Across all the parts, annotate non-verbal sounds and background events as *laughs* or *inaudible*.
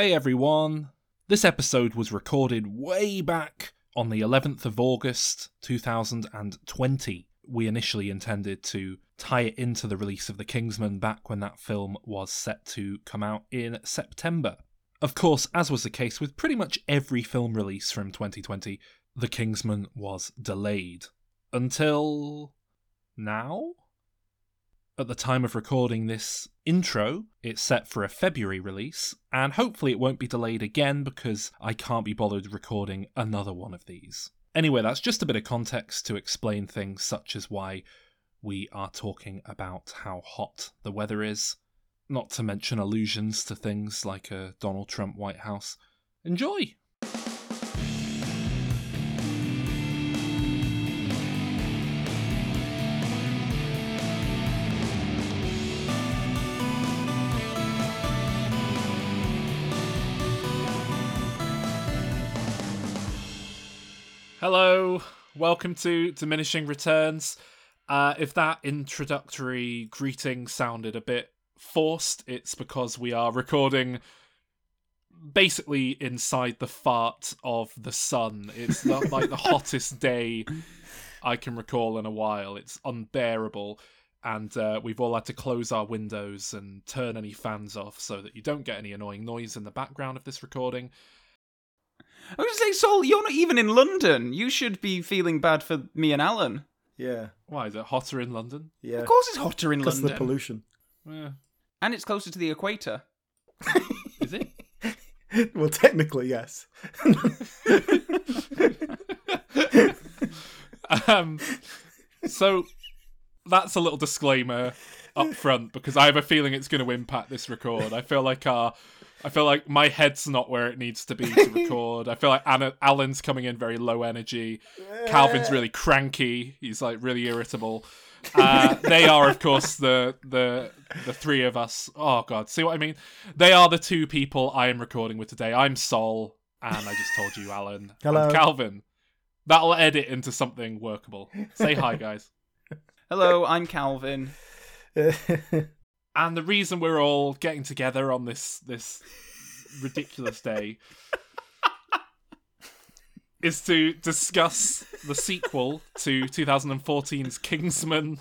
Hey everyone! This episode was recorded way back on the 11th of August 2020. We initially intended to tie it into the release of The Kingsman back when that film was set to come out in September. Of course, as was the case with pretty much every film release from 2020, The Kingsman was delayed. Until. now? At the time of recording this intro, it's set for a February release, and hopefully it won't be delayed again because I can't be bothered recording another one of these. Anyway, that's just a bit of context to explain things such as why we are talking about how hot the weather is, not to mention allusions to things like a Donald Trump White House. Enjoy! Hello, welcome to Diminishing Returns. Uh, if that introductory greeting sounded a bit forced, it's because we are recording basically inside the fart of the sun. It's the, like the *laughs* hottest day I can recall in a while. It's unbearable. And uh, we've all had to close our windows and turn any fans off so that you don't get any annoying noise in the background of this recording. I was going to say, Sol, you're not even in London. You should be feeling bad for me and Alan. Yeah, Why is it hotter in London? yeah. Of course, it's hotter in because of London, the pollution. Yeah. and it's closer to the equator. *laughs* Is it? *laughs* well, technically, yes. *laughs* um, so that's a little disclaimer up front because I have a feeling it's going to impact this record. I feel like our, I feel like my head's not where it needs to be to *laughs* record. I feel like Anna, Alan's coming in very low energy. Calvin's really cranky. He's like really irritable. Uh, they are, of course, the the the three of us. Oh God, see what I mean? They are the two people I am recording with today. I'm Sol, and I just told you, Alan. Hello. And Calvin. That'll edit into something workable. Say hi, guys. Hello, I'm Calvin. *laughs* And the reason we're all getting together on this this ridiculous day *laughs* is to discuss the sequel to 2014's Kingsman: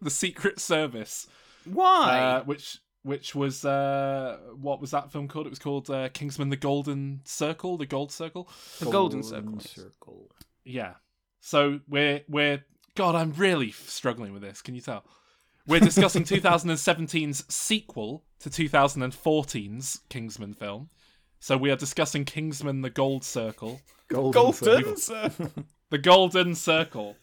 The Secret Service, Why? uh, which which was uh, what was that film called? It was called uh, Kingsman: The Golden Circle, the Gold Circle. the Golden Circle. Circle. Yeah. So we're we're God, I'm really struggling with this. Can you tell? We're discussing 2017's sequel to 2014's Kingsman film. So we are discussing Kingsman: The Gold Circle, Golden. Golden Circle. Circle. *laughs* the Golden Circle.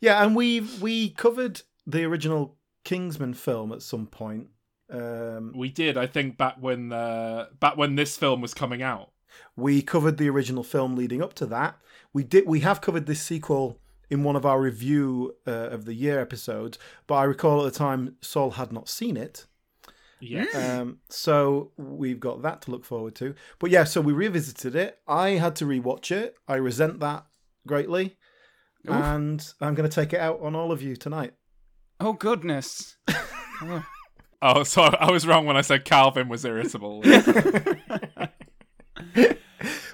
Yeah, and we we covered the original Kingsman film at some point. Um, We did, I think, back when uh, back when this film was coming out. we covered the original film leading up to that. We did. We have covered this sequel in one of our review uh, of the year episodes, but I recall at the time Sol had not seen it. Yes. Um, so we've got that to look forward to. But yeah, so we revisited it. I had to rewatch it. I resent that greatly. And I'm going to take it out on all of you tonight. Oh goodness. Oh. *laughs* Oh, so I was wrong when I said Calvin was irritable. *laughs*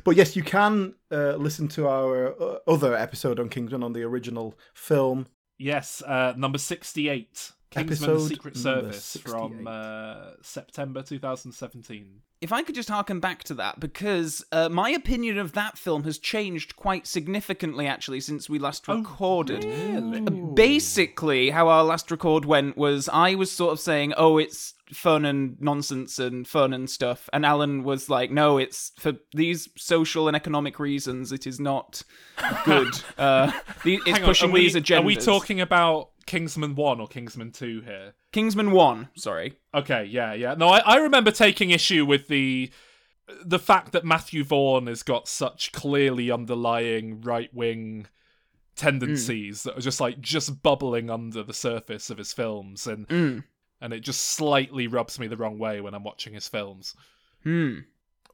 But yes, you can uh, listen to our uh, other episode on Kingsman on the original film. Yes, uh, number 68. Kingsman the Episode Secret Service from uh, September 2017. If I could just harken back to that, because uh, my opinion of that film has changed quite significantly, actually, since we last recorded. Uh, Basically, how our last record went was I was sort of saying, oh, it's fun and nonsense and fun and stuff. And Alan was like, no, it's for these social and economic reasons, it is not good. *laughs* uh, the, it's Hang pushing are we, these agendas. Are we talking about Kingsman 1 or Kingsman 2 here? Kingsman 1, sorry. Okay, yeah, yeah. No, I, I remember taking issue with the the fact that Matthew Vaughn has got such clearly underlying right wing tendencies that are just like just bubbling under the surface of his films and Mm. and it just slightly rubs me the wrong way when I'm watching his films. Hmm.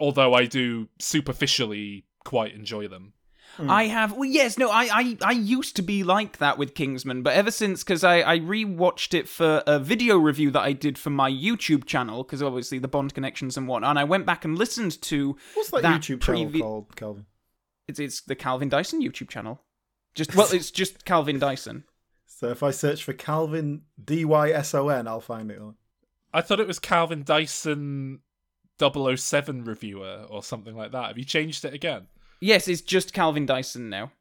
Although I do superficially quite enjoy them. Hmm. I have. Well, yes, no, I, I, I used to be like that with Kingsman, but ever since, because I, I rewatched it for a video review that I did for my YouTube channel, because obviously the Bond connections and whatnot, and I went back and listened to What's that, that YouTube channel called, Calvin? It's, it's the Calvin Dyson YouTube channel. Just well, it's just Calvin Dyson. So if I search for Calvin D Y S O N, I'll find it. I thought it was Calvin Dyson 007 reviewer or something like that. Have you changed it again? Yes, it's just Calvin Dyson now.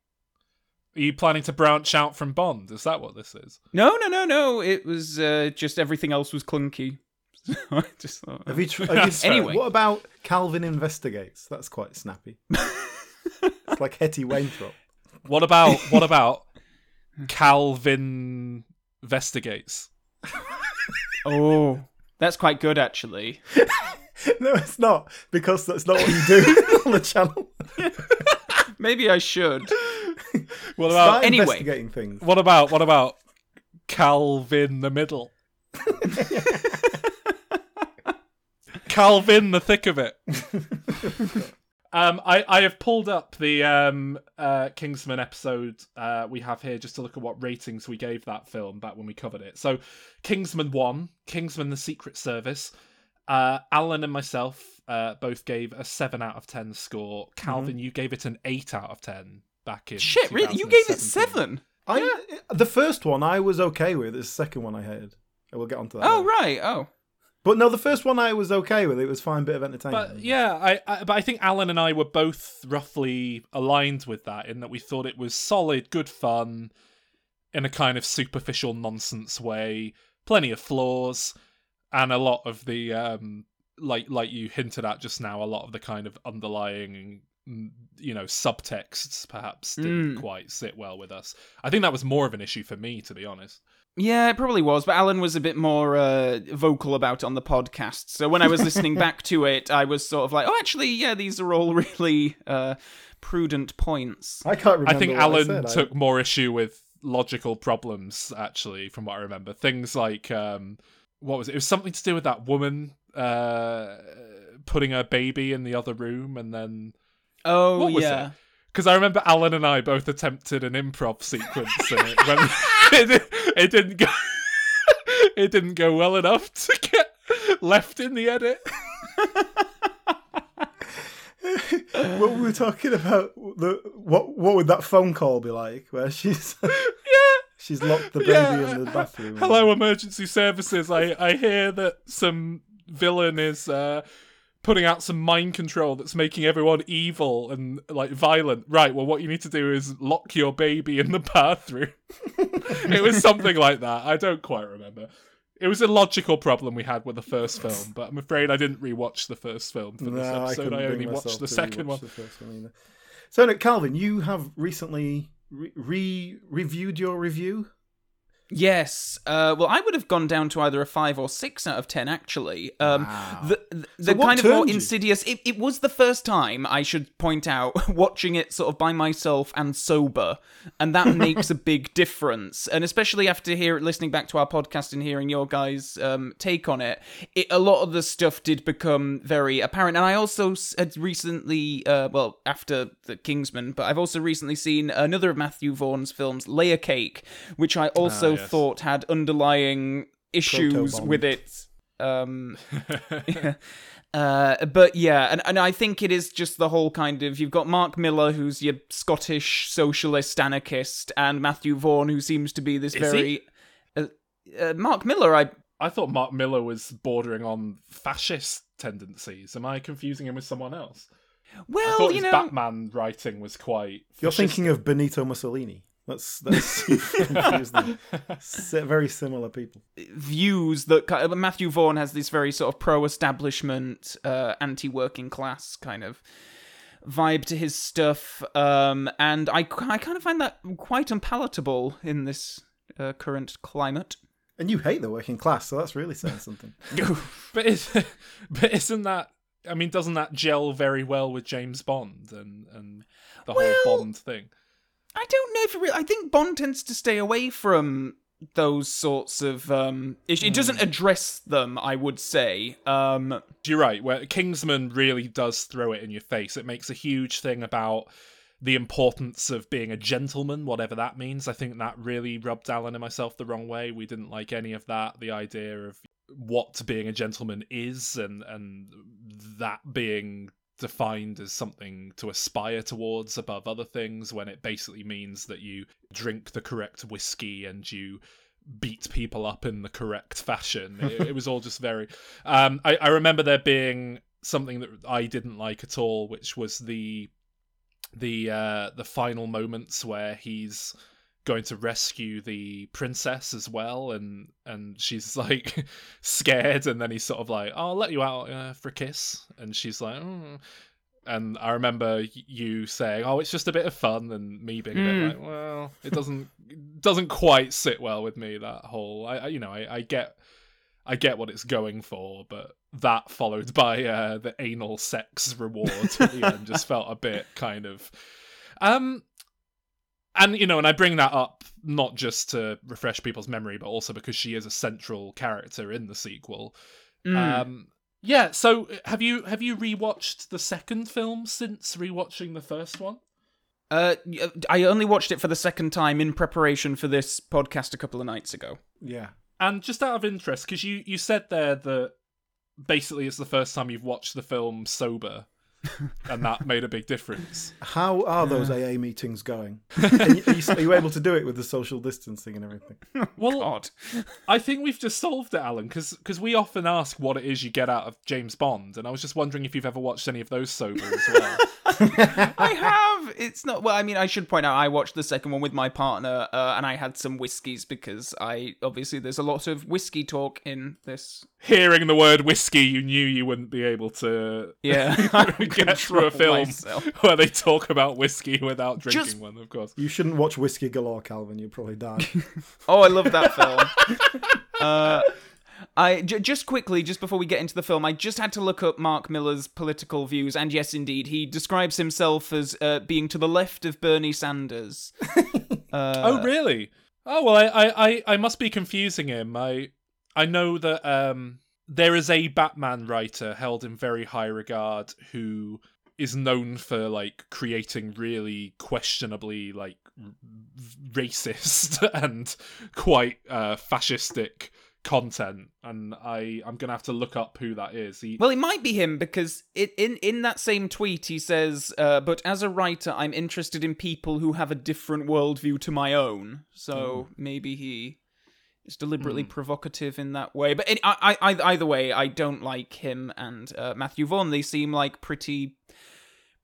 Are you planning to branch out from Bond? Is that what this is? No, no, no, no. It was uh, just everything else was clunky. *laughs* I just thought, Have you, tr- *laughs* have you Anyway. what about Calvin investigates? That's quite snappy. *laughs* it's like Hetty Wainthropp. What about what about Calvin investigates? oh, that's quite good actually. *laughs* No, it's not because that's not what you do *laughs* on the channel. *laughs* Maybe I should. What about Start anyway. investigating things. what about what about Calvin the middle? Calvin the thick of it. Um, I, I have pulled up the um, uh, Kingsman episode uh, we have here just to look at what ratings we gave that film back when we covered it. So, Kingsman 1, Kingsman The Secret Service. Uh, Alan and myself uh, both gave a 7 out of 10 score. Calvin, you gave it an 8 out of 10 back in. Shit, really? You gave it seven? I the first one I was okay with. The second one I hated. We'll get onto that. Oh, later. right. Oh. But no, the first one I was okay with. It was fine, bit of entertainment. But yeah, I, I but I think Alan and I were both roughly aligned with that in that we thought it was solid, good fun, in a kind of superficial nonsense way. Plenty of flaws, and a lot of the um, like like you hinted at just now, a lot of the kind of underlying mm, you know subtexts perhaps didn't Mm. quite sit well with us. I think that was more of an issue for me, to be honest. Yeah, it probably was, but Alan was a bit more uh, vocal about it on the podcast. So when I was listening *laughs* back to it, I was sort of like, oh, actually, yeah, these are all *laughs* really uh, prudent points. I can't remember. I think what Alan said. I- took more issue with logical problems, actually, from what I remember. Things like um, what was it? It was something to do with that woman uh, putting her baby in the other room, and then Oh, what was yeah. Because I remember Alan and I both attempted an improv sequence, and it, when, *laughs* *laughs* it, it didn't go. *laughs* it didn't go well enough to get left in the edit. what we were talking about the what what would that phone call be like where she's Yeah. She's locked the baby Yeah. in the bathroom Hello, emergency services. I, I hear that some villain is uh, putting out some mind control that's making everyone evil and like violent. Right. Well, what you need to do is lock your baby in the bathroom. *laughs* it was something like that. I don't quite remember. It was a logical problem we had with the first film, but I'm afraid I didn't rewatch the first film for this No, I, episode. couldn't I, only watched the second one. the first one so Calvin you have recently re- re- reviewed your review Yes. Uh, well, I would have gone down to either a five or six out of ten. Actually, um, Wow. the the, So the kind of more insidious. It, it was the first time I should point out *laughs* watching it sort of by myself and sober, and that *laughs* makes a big difference. And especially after hear listening back to our podcast and hearing your guys' um, take on it, it, a lot of the stuff did become very apparent. And I also had recently, uh, well, after the Kingsman, but I've also recently seen another of Matthew Vaughn's films, Layer Cake, which I also yes. thought had underlying issues Proto-Bond. with it. Um, *laughs* *laughs* uh, but yeah, and, and I think it is just the whole kind of you've got Mark Millar, who's your Scottish socialist anarchist, and Matthew Vaughn, who seems to be this Is very. Uh, uh, Mark Millar, I I thought Mark Millar was bordering on fascist tendencies. Am I confusing him with someone else? I well, thought you his know, Batman writing was quite. you're fascistic. thinking of Benito Mussolini that's that's *laughs* confused very similar people views that ki- uh, Matthew Vaughn has this very sort of pro-establishment, uh, anti-working class kind of vibe to his stuff, um, and I, I kind of find that quite unpalatable in this uh, current climate. and you hate the working class so that's really saying something *laughs* But is, *laughs* but isn't that? I mean, doesn't that gel very well with James Bond and and the Well- whole Bond thing? I don't know if it really. I think Bond tends to stay away from those sorts of. Um, it, it doesn't address them. I would say. Um, You're right. Where Kingsman really does throw it in your face. It makes a huge thing about the importance of being a gentleman, whatever that means. I think that really rubbed Alan and myself the wrong way. We didn't like any of that. The idea of what being a gentleman is and and that being defined as something to aspire towards above other things when it basically means that you drink the correct whiskey and you beat people up in the correct fashion. it, it was all just very. Um, I, I remember there being something that I didn't like at all, which was the the uh, the final moments where he's going to rescue the princess as well and and she's *laughs* like scared and then he's sort of like oh, i'll let you out uh, for a kiss and she's like mm. and i remember you saying oh it's just a bit of fun and me being a bit Mm. like well it doesn't doesn't quite sit well with me that whole i, I you know I, I get i get what it's going for but that followed by uh the anal sex reward at the end just felt a bit kind of um and you know, and I bring that up not just to refresh people's memory, but also because she is a central character in the sequel. Mm. Um, yeah. So, have you have you rewatched the second film since rewatching the first one? Uh, y- I only watched it for the second time in preparation for this podcast a couple of nights ago. Yeah. And just out of interest, because you you said there that basically it's the first time you've watched the film sober, *laughs* and that made a big difference. How are those AA meetings going? are, you, are you- are you able to do it with the social distancing and everything? *laughs* Well, God. I think we've just solved it, Alan, because we often ask what it is you get out of James Bond, and I was just wondering if you've ever watched any of those sober as well. *laughs* I have. It's not. Well, I mean, I should point out I watched the second one with my partner, uh, and I had some whiskies because I obviously there's a lot of whiskey talk in this. Hearing the word whiskey, you knew you wouldn't be able to Yeah, *laughs* *laughs* get through a film myself. where they talk about whiskey without drinking Just- one, of course. You shouldn't watch Whiskey Galore, Calvin. You'll probably die. *laughs* Oh, I love that film. uh, I j- just quickly, just before we get into the film, I just had to look up Mark Millar's political views, and yes, indeed, he describes himself as uh, being to the left of Bernie Sanders. *laughs* Uh, oh, really? Oh well, I, I, I, I must be confusing him. I I know that um there is a Batman writer held in very high regard who is known for like creating really questionably like r- racist *laughs* and quite uh fascistic content and i i'm gonna have to look up who that is he, Well, it might be him because it, in in that same tweet he says, uh, "But as a writer, I'm interested in people who have a different worldview to my own." So maybe he is deliberately provocative in that way. But I, I, either way, I don't like him and uh, Matthew Vaughn. They seem like pretty,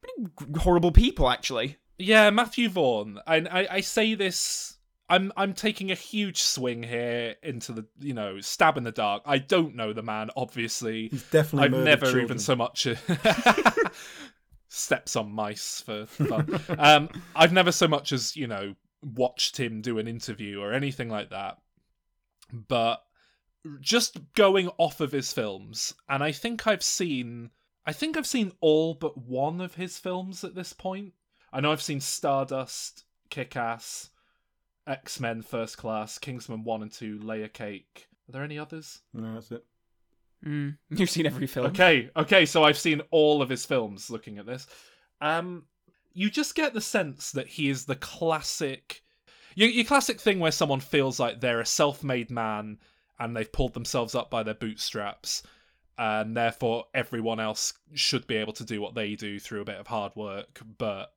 pretty horrible people, actually. Yeah, Matthew Vaughn. And I, I say this I'm I'm taking a huge swing here into the you know, stab in the dark. I don't know the man, obviously. He's definitely I've never children. even so much *laughs* steps on mice for fun. um I've never so much as, you know, watched him do an interview or anything like that. But just going off of his films, and I think I've seen I think I've seen all but one of his films at this point. I know I've seen Stardust, Kick Ass, X Men First Class, Kingsman 1 and 2, Layer Cake. Are there any others? No, that's it. Mm. *laughs* You've seen every film. Okay, okay, so I've seen all of his films looking at this. Um you just get the sense that he is the classic your, your classic thing where someone feels like they're a self-made man and they've pulled themselves up by their bootstraps and therefore everyone else should be able to do what they do through a bit of hard work but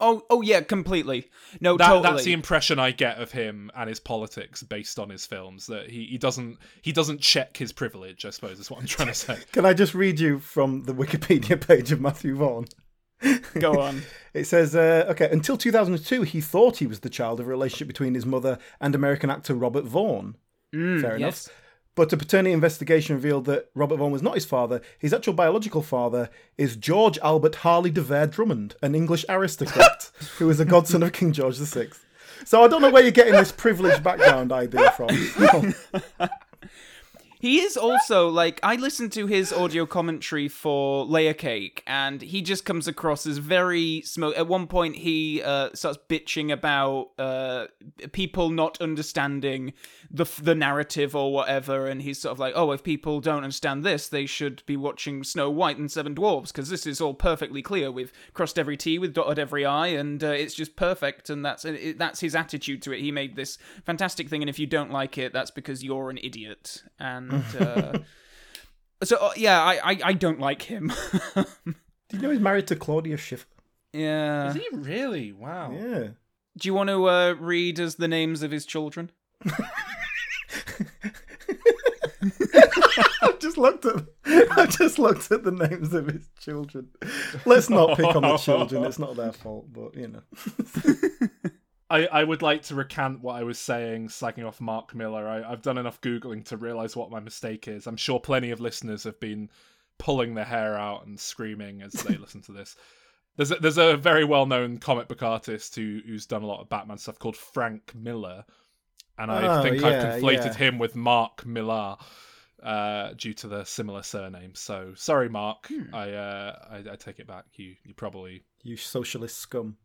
Oh, oh yeah, completely. No, that, totally. that's the impression I get of him and his politics based on his films. That he, he doesn't he doesn't check his privilege. I suppose is what I'm trying to say. *laughs* Can I just read you from the Wikipedia *laughs* page of Matthew Vaughn? Go *laughs* on. It says, uh, okay, until 2002, he thought he was the child of a relationship between his mother and American actor Robert Vaughn. Mm, Fair enough. yes. But a paternity investigation revealed that Robert Vaughn was not his father. His actual biological father is George Albert Harley de Vere Drummond, an English aristocrat *laughs* who was a godson of King George VI. So I don't know where you're getting this privileged background idea from. *laughs* He is also like I listened to his audio commentary for Layer Cake, and he just comes across as very smoke. At one point, he uh, starts bitching about uh, people not understanding the the narrative or whatever, and he's sort of like, "Oh, if people don't understand this, they should be watching Snow White and Seven Dwarfs because this is all perfectly clear. We've crossed every T, with dotted every I, and uh, it's just perfect." And that's it, that's his attitude to it. He made this fantastic thing, and if you don't like it, that's because you're an idiot. And uh, *laughs* so, uh, yeah, I, I I don't like him. *laughs* Do you know he's married to Claudia Schiffer? yeah. Is he really? Wow. Yeah. Do you want to uh, read us the names of his children? *laughs* I just looked at I just looked at the names of his children. Let's not pick on the children. It's not their fault, but you know. I, I would like to recant what I was saying, slagging off Mark Millar. I, I've done enough Googling to realise what my mistake is. I'm sure plenty of listeners have been pulling their hair out and screaming as they *laughs* listen to this. There's a, there's a very well known comic book artist who who's done a lot of Batman stuff called Frank Miller, and I Oh, think yeah, I've conflated yeah. him with Mark Millar uh, due to the similar surname. So sorry, Mark. Hmm. I, uh, I I take it back. You you probably You socialist scum.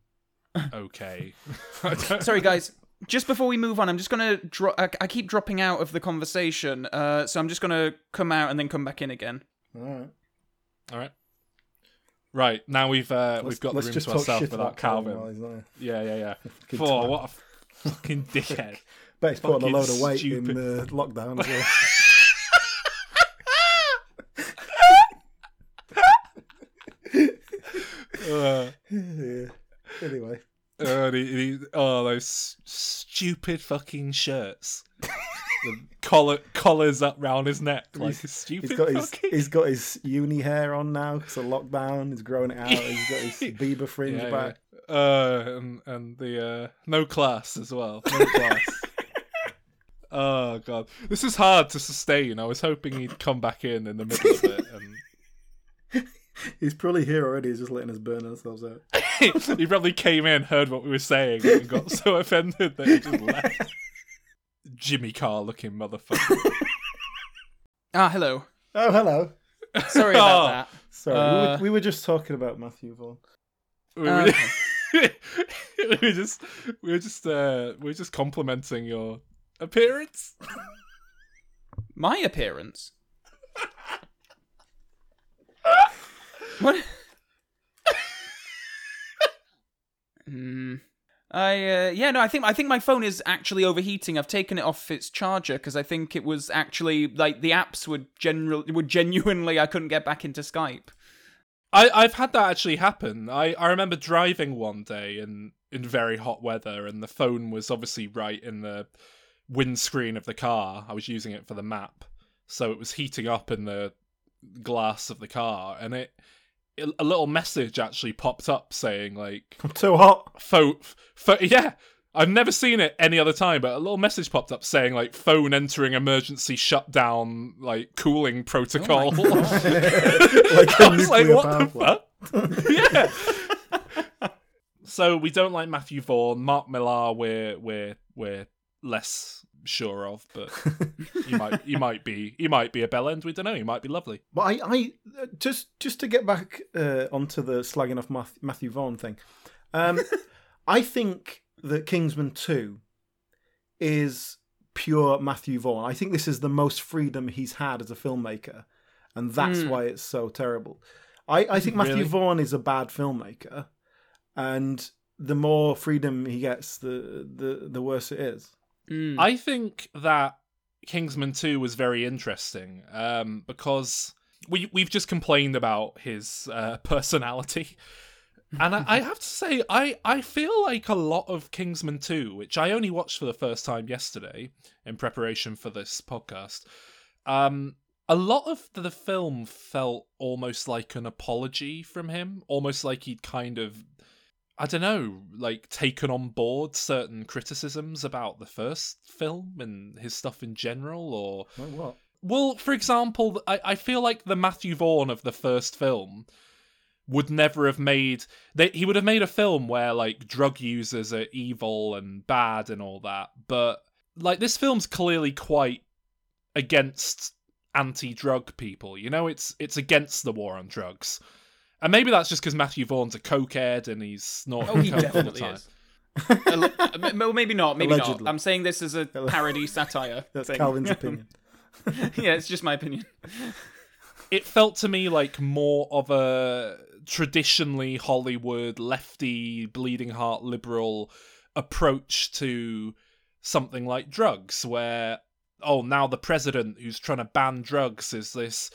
Okay. *laughs* Sorry, guys. Just before we move on, I'm just gonna. Dro- I, I keep dropping out of the conversation, uh, so I'm just gonna come out and then come back in again. All right. All right. Right now we've uh, we've got the room just to ourselves without about Calvin. Calvin. while he's there. Yeah, yeah, yeah. Good For time. what a fucking *laughs* dickhead. Bet he's put on a load of weight stupid. in uh, lockdown as well. *laughs* uh, yeah. Anyway. uh, he, he, oh, those stupid fucking shirts. the *laughs* collar collars up round his neck like a stupid. He's got his he's got his uni hair on now because of lockdown. He's growing it out. He's got his *laughs* Bieber fringe Yeah, back. yeah. Uh, and and the uh, no class as well. No class. *laughs* oh god, this is hard to sustain. I was hoping he'd come back in in the middle of it, and *laughs* He's probably here already. He's just letting us burn ourselves out. *laughs* he probably came in, heard what we were saying, and got so *laughs* offended that he just left. Jimmy Carr looking motherfucker. Ah, hello. Oh, hello. Sorry about Oh. that. Sorry, we, Uh, were, we were just talking about Matthew Vaughn. we, Uh, were, we were just we were just uh, we were just complimenting your appearance. My appearance. What? Hmm. I uh, yeah no I think I think my phone is actually overheating. I've taken it off its charger because I think it was actually like the apps would general would genuinely I couldn't get back into Skype. I, I've had that actually happen. I, I remember driving one day in, in very hot weather, and the phone was obviously right in the windscreen of the car. I was using it for the map, so it was heating up in the glass of the car, and it a little message actually popped up saying like I'm too hot. phone, pho- yeah. I've never seen it any other time, but a little message popped up saying like phone entering emergency shutdown, like cooling protocol. Oh *laughs* like I a was like, what power the plant. fuck? yeah. so we don't like Matthew Vaughn. Mark Millar, we're we're we're less sure of, but *laughs* he might he might be he might be a bell end. We don't know. He might be lovely. But I, I just just to get back uh, onto the slagging off Math- Matthew Vaughn thing, um, *laughs* I think that Kingsman Two is pure Matthew Vaughn. I think this is the most freedom he's had as a filmmaker, and that's Hmm. why it's so terrible. I, I think Matthew Really? Vaughn is a bad filmmaker, and the more freedom he gets, the the the worse it is. Mm. I think that Kingsman 2 was very interesting um, because we we've just complained about his uh, *laughs* personality. And I, I *laughs* have to say, I, I feel like a lot of Kingsman 2, which I only watched for the first time yesterday in preparation for this podcast, um, a lot of the film felt almost like an apology from him, almost like he'd kind of I don't know, like taken on board certain criticisms about the first film and his stuff in general, or Like what? well, for example, I, I feel like the Matthew Vaughn of the first film would never have made they, he would have made a film where like drug users are evil and bad and all that, but like this film's clearly quite against anti-drug people. You know, it's it's against the war on drugs. And maybe that's just because Matthew Vaughn's a cokehead and he's snorting Oh, he coke all the time. is. Alle- well, maybe not. Maybe Allegedly. not. I'm saying this as a parody satire. *laughs* That's thing. Calvin's *laughs* opinion. yeah, it's just my opinion. It felt to me like more of a traditionally Hollywood lefty bleeding heart liberal approach to something like drugs where oh now the president who's trying to ban drugs is this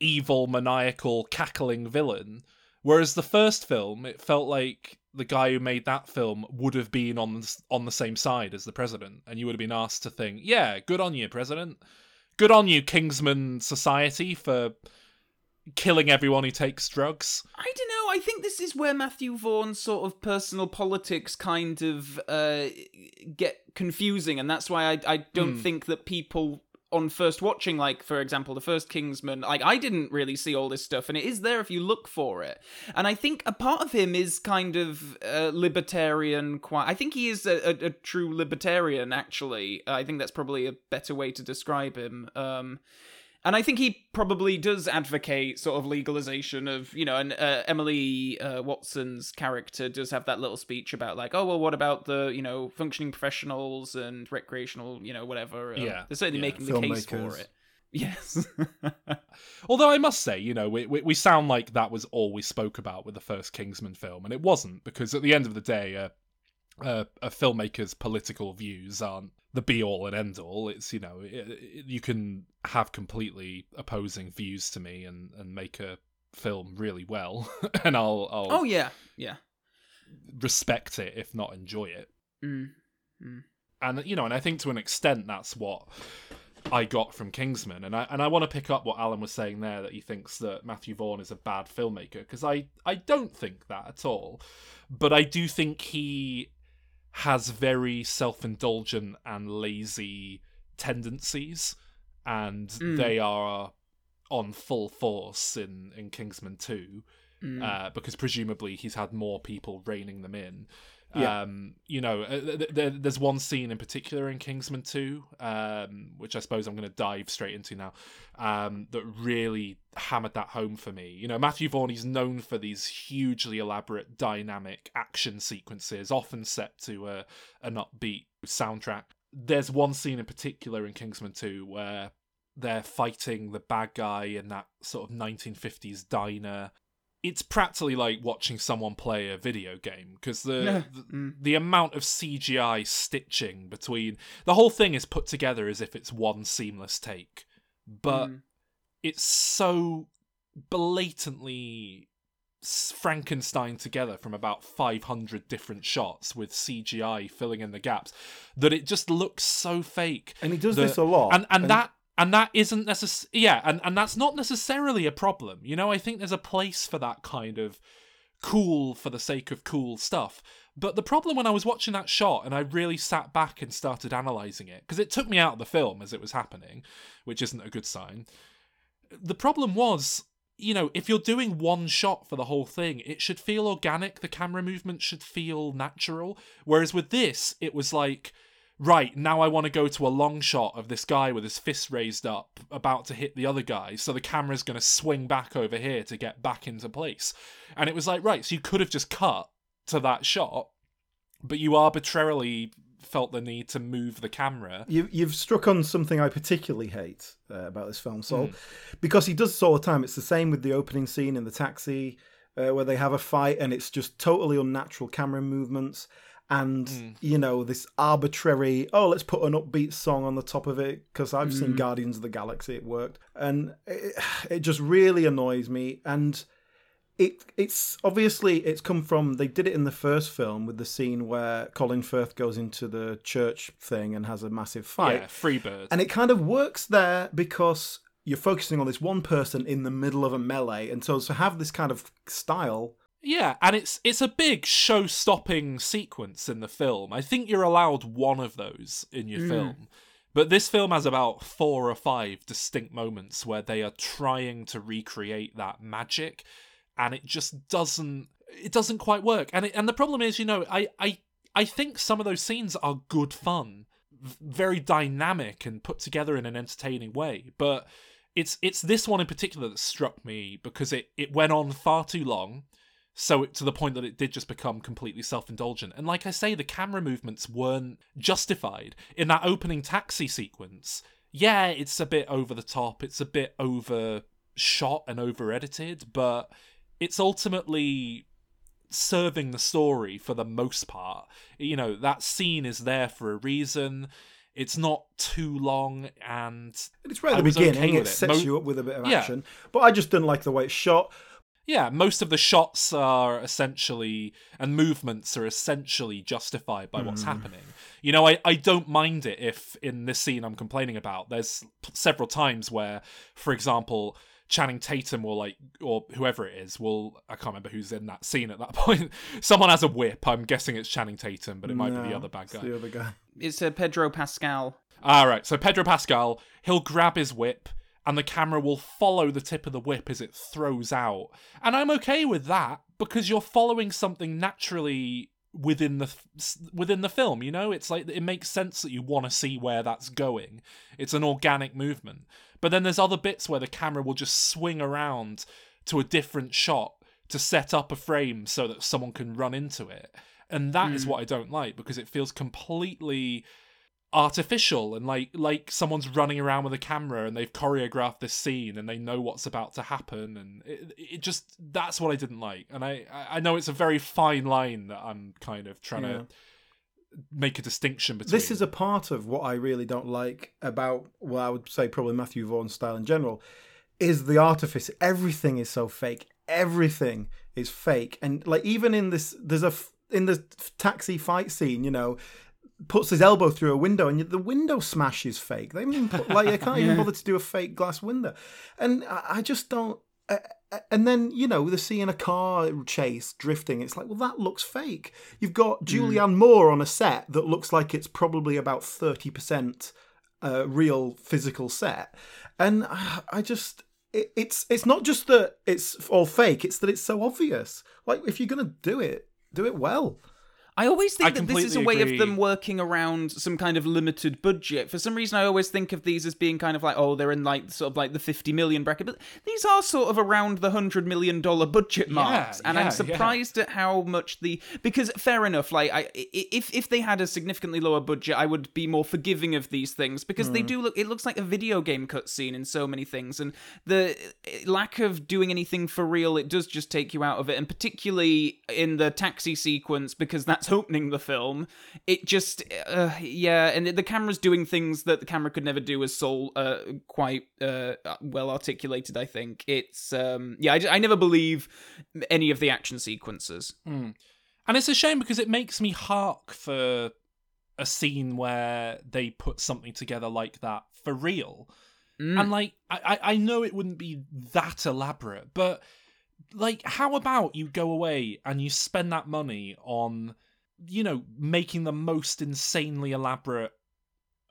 evil maniacal cackling villain. Whereas the first film it felt like the guy who made that film would have been on the, on the same side as the president and you would have been asked to think yeah good on you president. Good on you kingsman society for killing everyone who takes drugs. I don't know. I think this is where Matthew Vaughn's sort of personal politics kind of uh, get confusing, and that's why I, I don't think that people on first watching, like for example, the first Kingsman, like I didn't really see all this stuff, and it is there if you look for it. And I think a part of him is kind of uh, libertarian. Quite, I think he is a, a, a true libertarian. Actually, I think that's probably a better way to describe him. Um, and I think he probably does advocate sort of legalization of, you know, and uh, Emily uh, Watson's character does have that little speech about like, oh well, what about the, you know, functioning professionals and recreational, you know, whatever. Um, Yeah, they're certainly yeah. making the case for it. Yes. *laughs* Although I must say, you know, we, we we sound like that was all we spoke about with the first Kingsman film, and it wasn't because at the end of the day, uh, uh, a filmmaker's political views aren't the be all and end all. It's you know, it, it- you can have completely opposing views to me and and make a film really well, *laughs* and I'll I'll oh yeah, yeah. respect it if not enjoy it. Mm. and you know, and I think to an extent that's what I got from Kingsman, and I and I want to pick up what Alan was saying there that he thinks that Matthew Vaughn is a bad filmmaker because I I don't think that at all, but I do think he has very self indulgent and lazy tendencies, and Mm. they are on full force in in Kingsman Two Mm. uh, because presumably he's had more people reining them in. Yeah. Um, you know, uh, th- th- there's one scene in particular in Kingsman 2, um, which I suppose I'm going to dive straight into now, um, that really hammered that home for me. You know, Matthew Vaughn, he's known for these hugely elaborate, dynamic action sequences, often set to a, an upbeat soundtrack. There's one scene in particular in Kingsman 2 where they're fighting the bad guy in that sort of 1950s diner it's practically like watching someone play a video game because the, Yeah. the Mm. the amount of CGI stitching between the whole thing is put together as if it's one seamless take, but Mm. it's so blatantly Frankenstein together from about 500 different shots with CGI filling in the gaps that it just looks so fake And he does the- this a lot. and and that and that isn't necess- yeah and and that's not necessarily a problem you know i think there's a place for that kind of cool for the sake of cool stuff but the problem when i was watching that shot and i really sat back and started analyzing it because it took me out of the film as it was happening which isn't a good sign the problem was you know if you're doing one shot for the whole thing it should feel organic. The camera movement should feel natural. Whereas with this it was like right now i want to go to a long shot of this guy with his fist raised up about to hit the other guy so the camera's going to swing back over here to get back into place. And it was like right so you could have just cut to that shot but you arbitrarily felt the need to move the camera You, you've struck on something I particularly hate uh, about this film, Sol, Hmm. because he does this all the time. It's the same with the opening scene in the taxi, uh, where they have a fight, and it's just totally unnatural camera movements, and Hmm. you know this arbitrary. Oh, let's put an upbeat song on the top of it because I've seen Guardians of the Galaxy. It worked, and it, it just really annoys me. And it it's obviously it's come from they did it in the first film with the scene where Colin Firth goes into the church thing and has a massive fight. yeah Free Bird And it kind of works there because you're focusing on this one person in the middle of a melee, and so to have this kind of style, Yeah, and it's it's a big show-stopping sequence in the film. I think you're allowed one of those in your mm. film. But this film has about four or five distinct moments where they are trying to recreate that magic and it just doesn't it doesn't quite work. And it, and the problem is, you know, I I I think some of those scenes are good fun, very dynamic and put together in an entertaining way, but it's it's this one in particular that struck me because it it went on far too long so it, to the point that it did just become completely self-indulgent. And like i say the camera movements weren't justified. In that opening taxi sequence yeah it's a bit over the top it's a bit over shot and over edited but it's ultimately serving the story for the most part you know that scene is there for a reason it's not too long and It's right at the beginning. okay it it. sets Mo- you up with a bit of Yeah. action, but I just didn't like the way it's shot. yeah, most of the shots are essentially and movements are essentially justified by what's hmm. happening. You know, I, I don't mind it if in this scene I'm complaining about, there's several times where, for example, Channing Tatum will like, or whoever it is, will I can't remember who's in that scene at that *laughs* point. Someone has a whip. I'm guessing it's Channing Tatum, but it might be the other bad it's guy. The other guy. It's uh, Pedro Pascal. All right, so Pedro Pascal, he'll grab his whip and the camera will follow the tip of the whip as it throws out. And I'm okay with that because you're following something naturally within the within the film, you know? It's like it makes sense that you want to see where that's going. It's an organic movement. But then there's other bits where the camera will just swing around to a different shot to set up a frame so that someone can run into it. And that is hmm. what I don't like because it feels completely artificial and like like someone's running around with a camera and they've choreographed this scene and they know what's about to happen and it, it just that's what I didn't like and I I know it's a very fine line that I'm kind of trying Yeah. to make a distinction between This is a part of what I really don't like about, well, I would say probably Matthew Vaughn's style in general, is the artifice. Everything is so fake. Everything is fake, and like even in this, there's a in the taxi fight scene, you know, puts his elbow through a window, and the window smash is fake. They even put, like they can't even *laughs* bother to do a fake glass window, and I, I just don't. Uh, and then you know they're seeing a car chase drifting. It's like, well, that looks fake. You've got Julianne Moore on a set that looks like it's probably about thirty percent uh, real physical set, and I, I just. It, it's it's not just that it's all fake; it's that it's so obvious. Like if you're gonna do it, do it well. I always think I that this is a way agree. of them working around some kind of limited budget. For some reason, I always think of these as being kind of like, oh, they're in like sort of like the fifty million bracket, but these are sort of around the hundred million dollar budget marks, and yeah, I'm yeah. surprised at how much the because fair enough, like I, if if they had a significantly lower budget, I would be more forgiving of these things because Hmm. they do look. It looks like a video game cutscene in so many things, and the lack of doing anything for real, it does just take you out of it, and particularly in the taxi sequence because that's opening the film. It just, uh, yeah, and the camera's doing things that the camera could never do, as Sol uh, quite uh, well articulated. I think it's, um, yeah, I, I never believe any of the action sequences. And it's a shame because it makes me hark for a scene where they put something together like that for real. Mm. And like I I know it wouldn't be that elaborate, but like how about you go away and you spend that money on you know, making the most insanely elaborate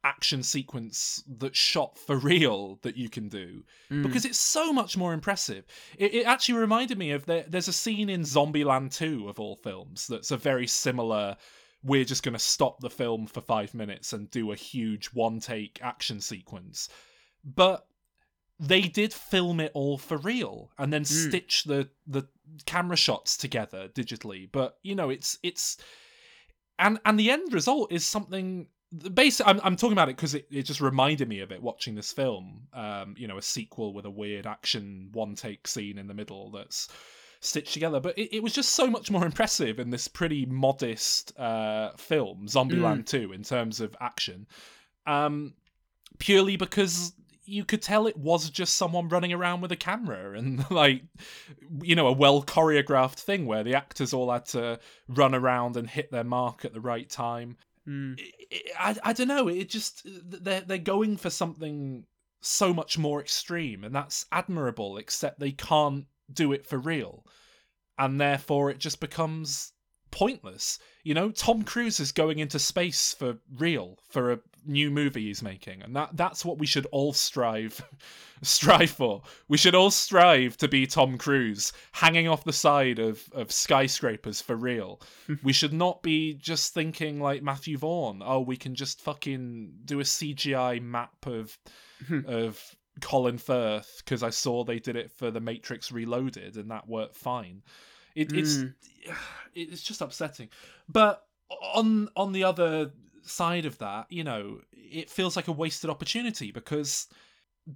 action sequence that's shot for real that you can do mm. because it's so much more impressive. It, it actually reminded me of there, there's a scene in Zombieland 2 of all films that's a very similar. We're just going to stop the film for five minutes and do a huge one take action sequence. But they did film it all for real and then mm. stitch the, the camera shots together digitally. But, you know, it's. it's and and the end result is something basic I'm, I'm talking about it because it, it just reminded me of it watching this film um you know a sequel with a weird action one take scene in the middle that's stitched together. But it, it was just so much more impressive in this pretty modest uh film zombieland 2 in terms of action. Um purely because you could tell it was just someone running around with a camera and *laughs* like you know a well choreographed thing where the actors all had to run around and hit their mark at the right time. Mm. I, I don't know. It just they're they're going for something so much more extreme and that's admirable except they can't do it for real. And therefore it just becomes pointless. You know tom cruise is going into space for real for a new movie he's making and that that's what we should all strive *laughs* strive for we should all strive to be tom cruise hanging off the side of of skyscrapers for real *laughs* we should not be just thinking like matthew vaughn oh we can just fucking do a cgi map of *laughs* of Colin Firth because I saw they did it for The Matrix Reloaded and that worked fine. It, It's Mm. *sighs* it's just upsetting. But on on the other side of that, you know, it feels like a wasted opportunity because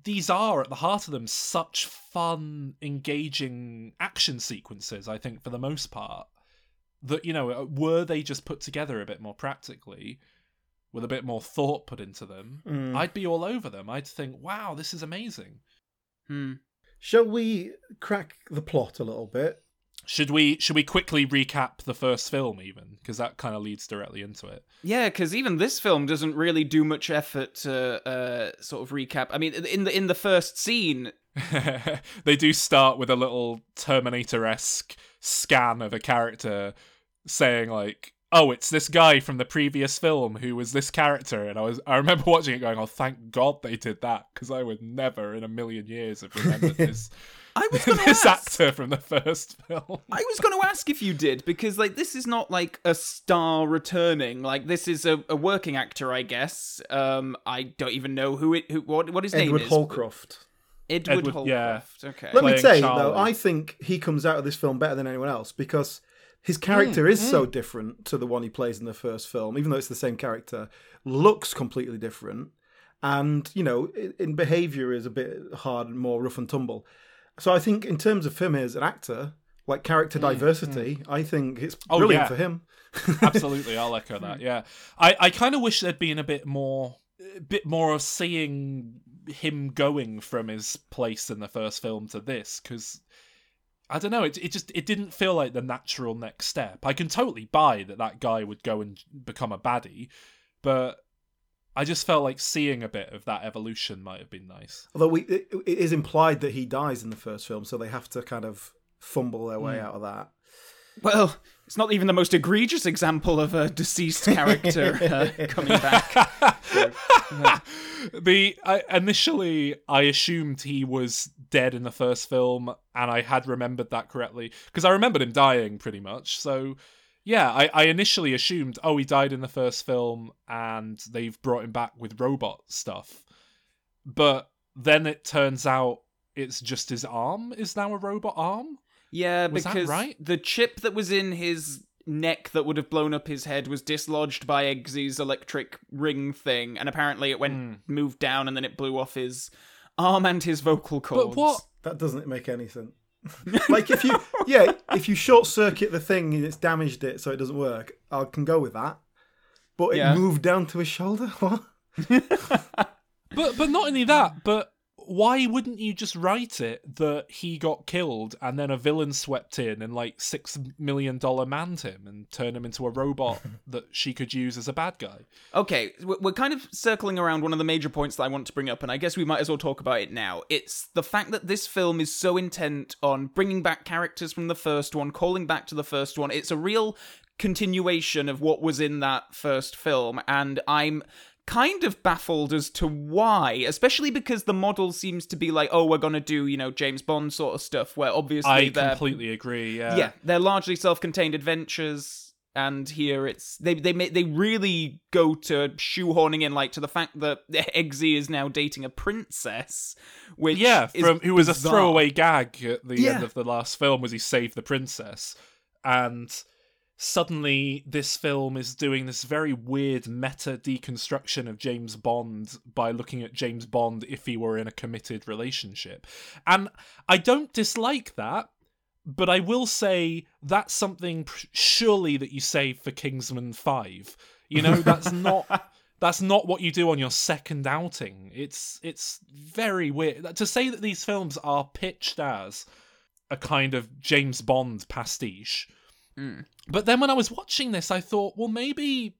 these are at the heart of them such fun, engaging action sequences. I think for the most part that you know were they just put together a bit more practically with a bit more thought put into them Mm. i'd be all over them i'd think wow this is amazing Hmm. Shall we crack the plot a little bit? Should we should we quickly recap the first film even? Because that kind of leads directly into it. Yeah, because even this film doesn't really do much effort to uh, sort of recap. I mean, in the in the first scene, *laughs* they do start with a little terminator-esque scan of a character saying like oh it's this guy from the previous film who was this character. And i was i remember watching it going oh thank god they did that because i would never in a million years have remembered *laughs* this I was *laughs* going to this ask. actor from the first film I was going to ask if you did because like this is not like a star returning. Like this is a, a working actor, I guess. Um, I don't even know who it who what what his name is. Edward is. Holcroft. Edward, Edward- Holcroft. yeah. Okay. Let me Playing say Charlie. though, I think he comes out of this film better than anyone else because his character is so different to the one he plays in the first film, even though it's the same character. Looks completely different, and you know, in, in behaviour is a bit hard and more rough and tumble. So I think, in terms of him as an actor, like character hmm, hmm. diversity, I think it's Oh, brilliant yeah. for him. *laughs* absolutely i'll echo that yeah i i kind of wish there'd been a bit more a bit more of seeing him going from his place in the first film to this because I don't know. It it just it didn't feel like the natural next step. I can totally buy that that guy would go and become a baddie, but I just felt like seeing a bit of that evolution might have been nice. Although we, it, it is implied that he dies in the first film, so they have to kind of fumble their way out of that. Well, it's not even the most egregious example of a deceased character uh, *laughs* coming back. *laughs* the I, initially I assumed he was dead in the first film, and I had remembered that correctly because I remembered him dying pretty much. So yeah, I, I initially assumed oh he died in the first film, and they've brought him back with robot stuff, but then it turns out it's just his arm is now a robot arm. Yeah, Was because right? the chip that was in his neck that would have blown up his head was dislodged by Eggsy's electric ring thing, and apparently it went Hmm. moved down and then it blew off his arm and his vocal cords. But what? That doesn't make any sense. *laughs* like if you, yeah, if you short circuit the thing and it's damaged it so it doesn't work, I can go with that. But it Yeah. moved down to his shoulder. *laughs* What? *laughs* But but not only that, but why wouldn't you just write it that he got killed and then a villain swept in and like six million dollar manned him and turned him into a robot *laughs* that she could use as a bad guy? Okay, we- we're kind of circling around one of the major points that I want to bring up, and I guess we might as well talk about it now. It's the fact that this film is so intent on bringing back characters from the first one, calling back to the first one. It's a real continuation of what was in that first film, and I'm kind of baffled as to why, especially because the model seems to be like, oh, we're gonna do, you know, James Bond sort of stuff, where obviously I they're completely agree. Yeah. yeah, they're largely self-contained adventures, and here it's they they they really go to shoehorning in like to the fact that *laughs* Eggsy is now dating a princess, which Yeah, from who was a bizarre. throwaway gag at the Yeah. end of the last film was he saved the princess. And suddenly this film is doing this very weird meta deconstruction of James Bond by looking at James Bond if he were in a committed relationship. And I don't dislike that, but I will say that's something surely that you save for Kingsman 5. You know, that's *laughs* not that's not what you do on your second outing. It's it's very weird to say that these films are pitched as a kind of James Bond pastiche. Mm. But then when I was watching this, I thought, well, maybe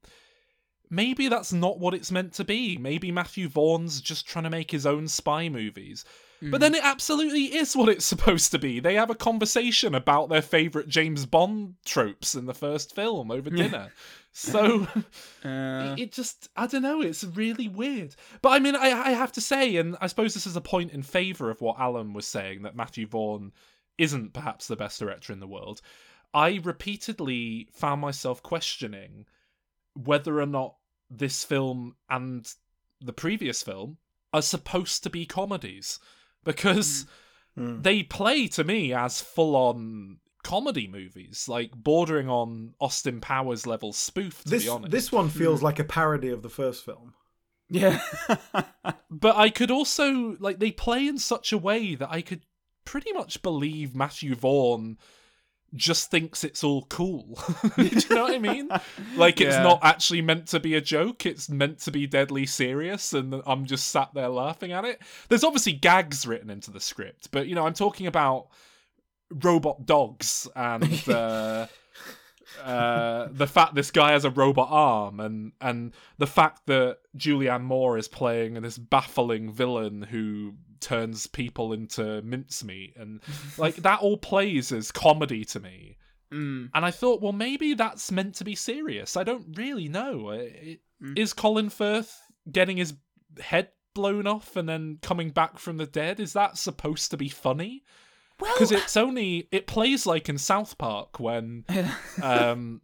maybe that's not what it's meant to be. Maybe Matthew Vaughn's just trying to make his own spy movies. But then it absolutely is what it's *laughs* supposed to be. They have a conversation about their favorite James Bond tropes in the first film over dinner. So Uh, *laughs* *laughs* it- it just I don't know. It's really weird. But I mean, I I have to say, and I suppose this is a point in favor of what Alan was saying that Matthew Vaughn isn't perhaps the best director in the world. I repeatedly found myself questioning whether or not this film and the previous film are supposed to be comedies because Mm. they play to me as full on comedy movies, like bordering on Austin Powers level spoof, to This be honest. this one feels like a parody of the first film. Yeah. *laughs* But I could also like they play in such a way that I could pretty much believe Matthew Vaughn just thinks it's all cool. *laughs* Do you know what I mean? *laughs* Like it's Yeah. not actually meant to be a joke, it's meant to be deadly serious and I'm just sat there laughing at it. There's obviously gags written into the script, but you know, I'm talking about robot dogs and *laughs* uh uh, the fact this guy has a robot arm and and the fact that Julianne Moore is playing this baffling villain who turns people into mincemeat and *laughs* like that all plays as comedy to me. Mm. And I thought, well, maybe that's meant to be serious. I don't really know. It- Mm. Is Colin Firth getting his head blown off and then coming back from the dead? Is that supposed to be funny? Well, Because it's only it plays like in South Park when *laughs* um,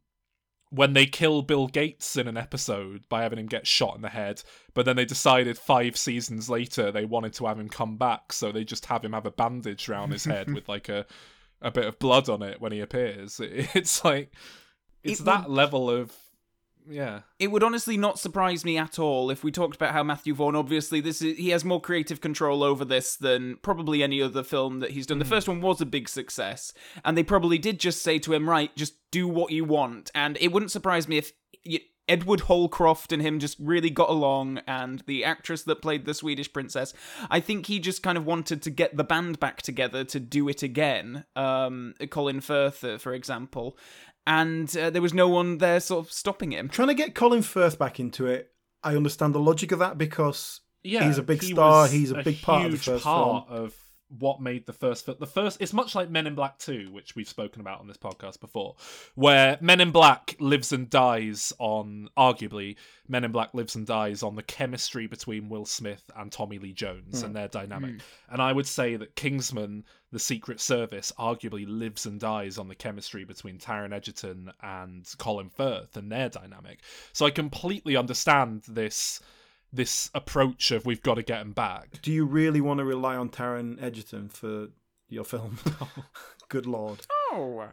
when they kill Bill Gates in an episode by having him get shot in the head, but then they decided five seasons later they wanted to have him come back, so they just have him have a bandage around his head with like a a bit of blood on it when he appears. It, *laughs* it's like it's It that would- level of yeah. It would honestly not surprise me at all if we talked about how Matthew Vaughn obviously this is he has more creative control over this than probably any other film that he's done. The first one was a big success and they probably did just say to him right just do what you want and it wouldn't surprise me if y Edward Holcroft and him just really got along and the actress that played the Swedish princess I think he just kind of wanted to get the band back together to do it again um Colin Firth uh, for example and uh, there was no one there sort of stopping him. Trying to get Colin Firth back into it, I understand the logic of that because Yeah, He's a big he star, he's a big part of the first part of what made the first film. The first, it's much like Men in Black Two, which we've spoken about on this podcast before, where Men in Black lives and dies on, arguably, Men in Black lives and dies on the chemistry between Will Smith and Tommy Lee Jones and hmm. their dynamic. Hmm. And I would say that Kingsman, the Secret Service, arguably lives and dies on the chemistry between Taron Egerton and Colin Firth and their dynamic. So I completely understand this this approach of we've got to get him back. do you really want to rely on Taron Egerton for your film? *laughs* Good lord. Oh,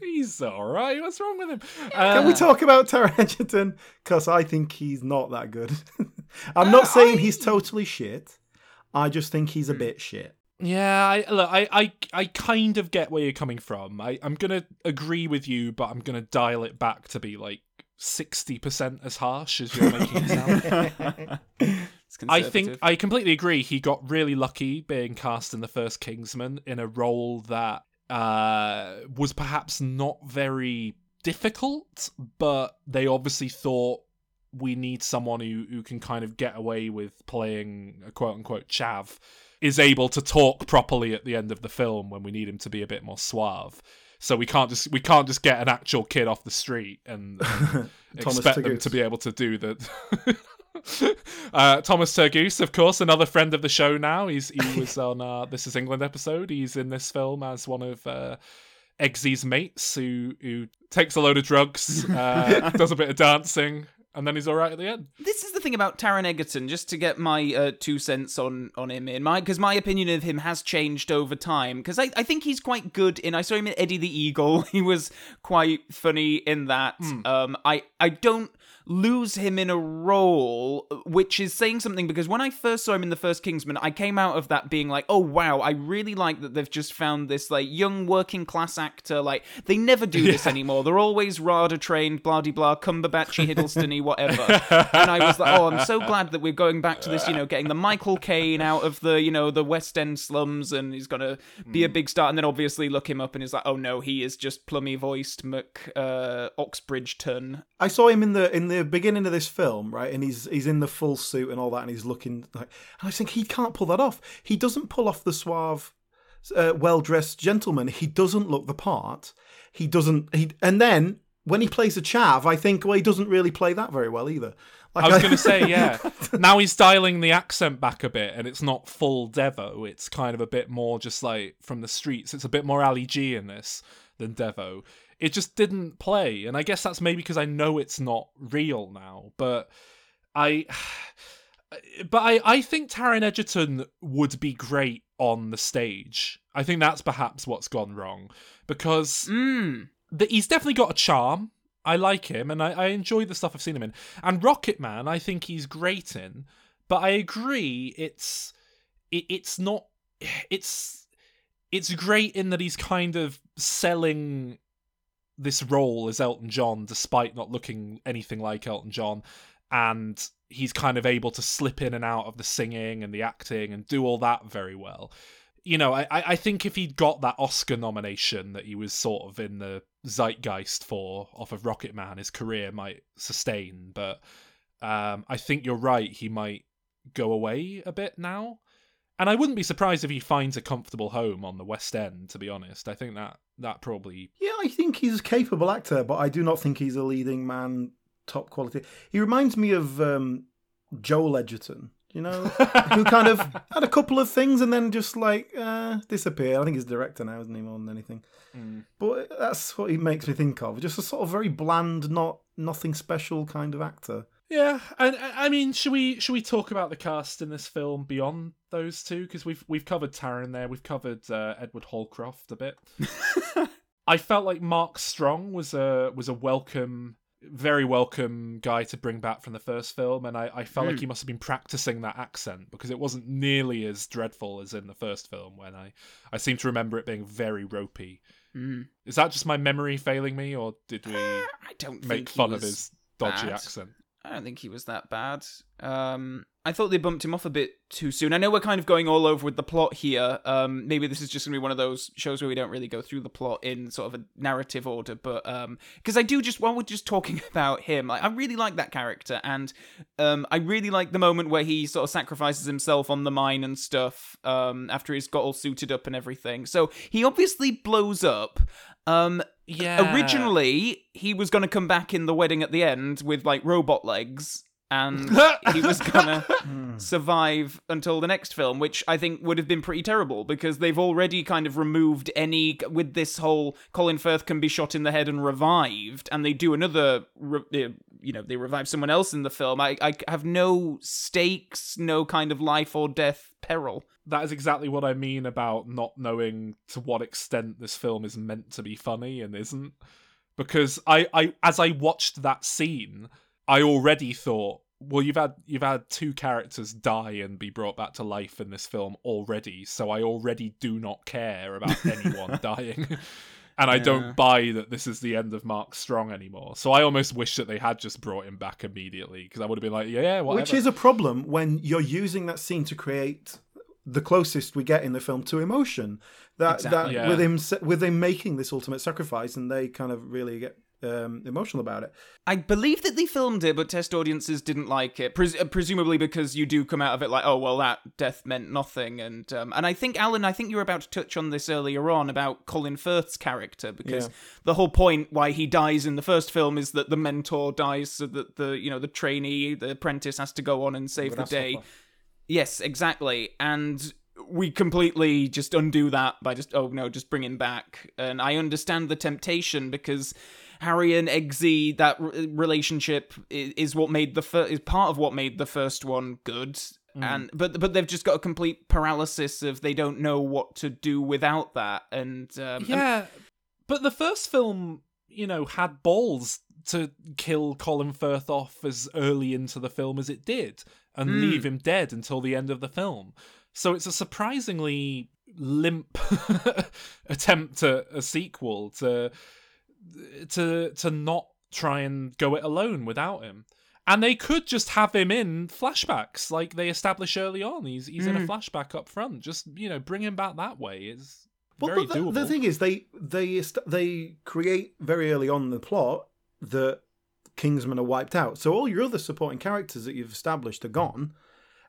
he's all right. What's wrong with him? Can Uh, we talk about Taron *laughs* Egerton? Because I think he's not that good. *laughs* I'm not Uh, saying I- he's totally shit. I just think he's a bit shit. Yeah, I, look, I, I, I kind of get where you're coming from. I, I'm gonna agree with you, but I'm gonna dial it back to be like sixty percent as harsh as you're making it sound. *laughs* I think. I completely agree. He got really lucky being cast in the first Kingsman in a role that uh, was perhaps not very difficult, but they obviously thought we need someone who, who can kind of get away with playing a quote unquote chav, is able to talk properly at the end of the film when we need him to be a bit more suave. So we can't just we can't just get an actual kid off the street and, *laughs* and expect them to be able to do that. *laughs* uh, Thomas Turgoose, of course, another friend of the show. Now he's he was *laughs* on uh, This Is England episode. He's in this film as one of uh, Eggsy's mates who who takes a load of drugs, uh, does a bit of dancing, and then he's all right at the end. this is the thing about Taron Egerton. Just to get my uh, two cents on on him in my because my opinion of him has changed over time. Because I, I think he's quite good in. I saw him in Eddie the Eagle. *laughs* He was quite funny in that. Um, I I don't lose him in a role, which is saying something because when I first saw him in the first Kingsman, I came out of that being like, oh wow, I really like that they've just found this like young working class actor. Like they never do this anymore. They're always RADA trained, blah de blah, Cumberbatchy, Hiddlestony, *laughs* whatever. and I was like, oh, I'm so glad that we're going back to this. You know, getting the Michael Caine out of the you know the West End slums, and he's gonna be a big star. And then obviously look him up, and he's like, oh no, he is just plummy voiced Mc uh, Oxbridgeton. I saw him in the in the beginning of this film, right? And he's he's in the full suit and all that, and he's looking like. And I think he can't pull that off. He doesn't pull off the suave, uh, well dressed gentleman. He doesn't look the part. He doesn't. He and then when he plays a chav, I think well he doesn't really play that very well either. Like, I was going to say, *laughs* yeah. now he's dialing the accent back a bit, and it's not full Devo. It's kind of a bit more just like from the streets. It's a bit more Ali G in this than Devo. It just didn't play, and I guess that's maybe because I know it's not real now. But I, *sighs* but I, I think Taron Egerton would be great on the stage. I think that's perhaps what's gone wrong because Mm. the, he's definitely got a charm. I like him, and I, I enjoy the stuff I've seen him in. And Rocket Man, I think he's great in. But I agree, it's it, it's not *sighs* it's it's great in that he's kind of selling this role as Elton John, despite not looking anything like Elton John, and he's kind of able to slip in and out of the singing and the acting and do all that very well you know, I, I think if he'd got that Oscar nomination that he was sort of in the zeitgeist for off of Rocket Man, his career might sustain. But um, I think you're right, he might go away a bit now. And I wouldn't be surprised if he finds a comfortable home on the West End, to be honest. I think that that probably Yeah, I think he's a capable actor, but I do not think he's a leading man, top quality. He reminds me of um, Joel Edgerton, you know, *laughs* who kind of had a couple of things and then just like uh, disappeared. I think he's a director now, isn't he, more than anything? But that's what he makes me think of. Just a sort of very bland, not nothing special kind of actor. Yeah, and I mean, should we should we talk about the cast in this film beyond those two? Because we've we've covered Taron there, we've covered uh, Edward Holcroft a bit. *laughs* I felt like Mark Strong was a was a welcome, very welcome guy to bring back from the first film, and I, I felt like he must have been practicing that accent because it wasn't nearly as dreadful as in the first film. When I I seem to remember it being very ropey. Mm. Is that just my memory failing me, or did we I don't make fun of his dodgy bad. accent? I don't think he was that bad. Um, I thought they bumped him off a bit too soon. I know we're kind of going all over with the plot here. Um, maybe this is just going to be one of those shows where we don't really go through the plot in sort of a narrative order. But because I do just while we're just talking *laughs* about him, like, I really like that character, and um, I really like the moment where he sort of sacrifices himself on the mine and stuff um, after he's got all suited up and everything. So he obviously blows up. Um, Yeah. originally he was going to come back in the wedding at the end with like robot legs and *laughs* he was gonna survive until the next film which i think would have been pretty terrible because they've already kind of removed any with this whole colin firth can be shot in the head and revived and they do another uh, you know they revive someone else in the film I, I have no stakes no kind of life or death peril that is exactly what I mean about not knowing to what extent this film is meant to be funny and isn't. Because I, I as I watched that scene, I already thought, well, you've had you've had two characters die and be brought back to life in this film already, so I already do not care about *laughs* anyone dying. *laughs* And I Yeah. don't buy that this is the end of Mark Strong anymore. So I almost wish that they had just brought him back immediately because I would have been like, yeah, yeah, whatever. Which is a problem when you're using that scene to create the closest we get in the film to emotion. That Exactly. that Yeah. with him with him making this ultimate sacrifice, and they kind of really get um, emotional about it. I believe that they filmed it, but test audiences didn't like it. Pres- presumably because you do come out of it like, oh well, that death meant nothing. And um, and I think Alan, I think you were about to touch on this earlier on about Colin Firth's character because Yeah. the whole point why he dies in the first film is that the mentor dies, so that the you know the trainee, the apprentice, has to go on and save the day. Yes, exactly. And we completely just undo that by just oh no, just bring him back. And I understand the temptation because Harry and Eggsy that r- relationship is, is what made the fir- is part of what made the first one good. And but but they've just got a complete paralysis of they don't know what to do without that. And um, and- Yeah, but the first film, you know, had balls to kill Colin Firth off as early into the film as it did and Hmm. leave him dead until the end of the film. So it's a surprisingly limp *laughs* attempt at a sequel to to to not try and go it alone without him. And they could just have him in flashbacks, like they establish early on. He's he's in a flashback up front. Just you know, bring him back that way. It's Well, very the, doable. the thing is, they they they create very early on in the plot that Kingsmen are wiped out. So all your other supporting characters that you've established are gone,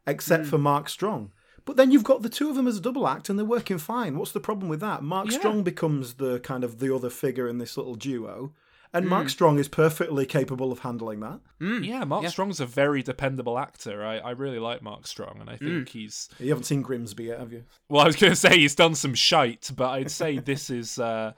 except Hmm. for Mark Strong. But then you've got the two of them as a double act, and they're working fine. What's the problem with that? Mark Yeah. Strong becomes the kind of the other figure in this little duo, and Hmm. Mark Strong is perfectly capable of handling that. Mm, Yeah, Mark yeah. Strong's a very dependable actor. I, I really like Mark Strong, and I think he's. You haven't seen Grimsby yet, have you? Well, I was going to say he's done some shite, but I'd say this *laughs* is uh,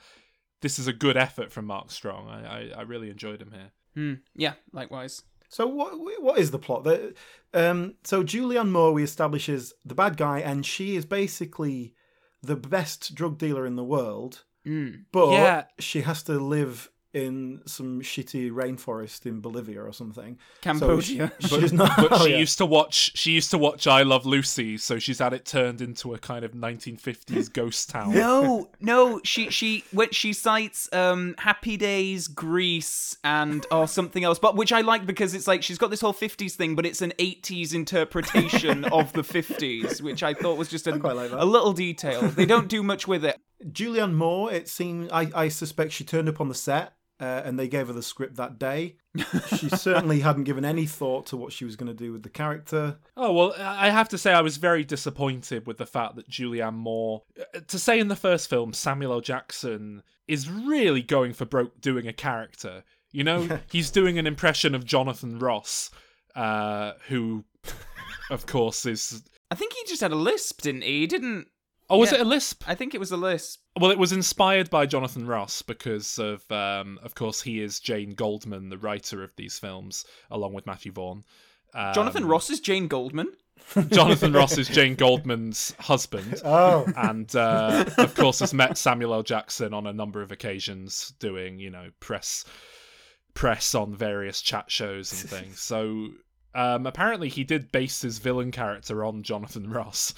this is a good effort from Mark Strong. I, I, I really enjoyed him here. Hmm, yeah, likewise. So what what is the plot? The, um, so Julianne Moore we establishes the bad guy, and she is basically the best drug dealer in the world, Mm. but Yeah. she has to live in some shitty rainforest in Bolivia or something. Cambodia. So she- she's not. But *laughs* oh, she yeah. used to watch. She used to watch I Love Lucy, so she's had it turned into a kind of 1950s *laughs* ghost town. No, *laughs* no, she she when she cites um Happy Days, Grease, and or something else, but which I like because it's like she's got this whole fifties thing, but it's an eighties interpretation of the fifties, which I thought was just a, quite like a little detail. They don't do much with it. Julianne Moore, it seems I, I suspect she turned up on the set uh, and they gave her the script that day. *laughs* she certainly hadn't given any thought to what she was going to do with the character. Oh well, I have to say I was very disappointed with the fact that Julianne Moore, uh, to say in the first film, Samuel L. Jackson is really going for broke doing a character. You know, *laughs* he's doing an impression of Jonathan Ross, uh, who, of course, is. I think he just had a lisp, didn't he? He didn't. Oh, was Yeah. it a lisp? I think it was a lisp. Well, it was inspired by Jonathan Ross because of, um, of course, he is Jane Goldman, the writer of these films, along with Matthew Vaughn. Um, Jonathan Ross is Jane Goldman. *laughs* Jonathan Ross is Jane Goldman's husband. *laughs* Oh, and uh, of course has met Samuel L. Jackson on a number of occasions, doing you know press press on various chat shows and things. So um, apparently he did base his villain character on Jonathan Ross.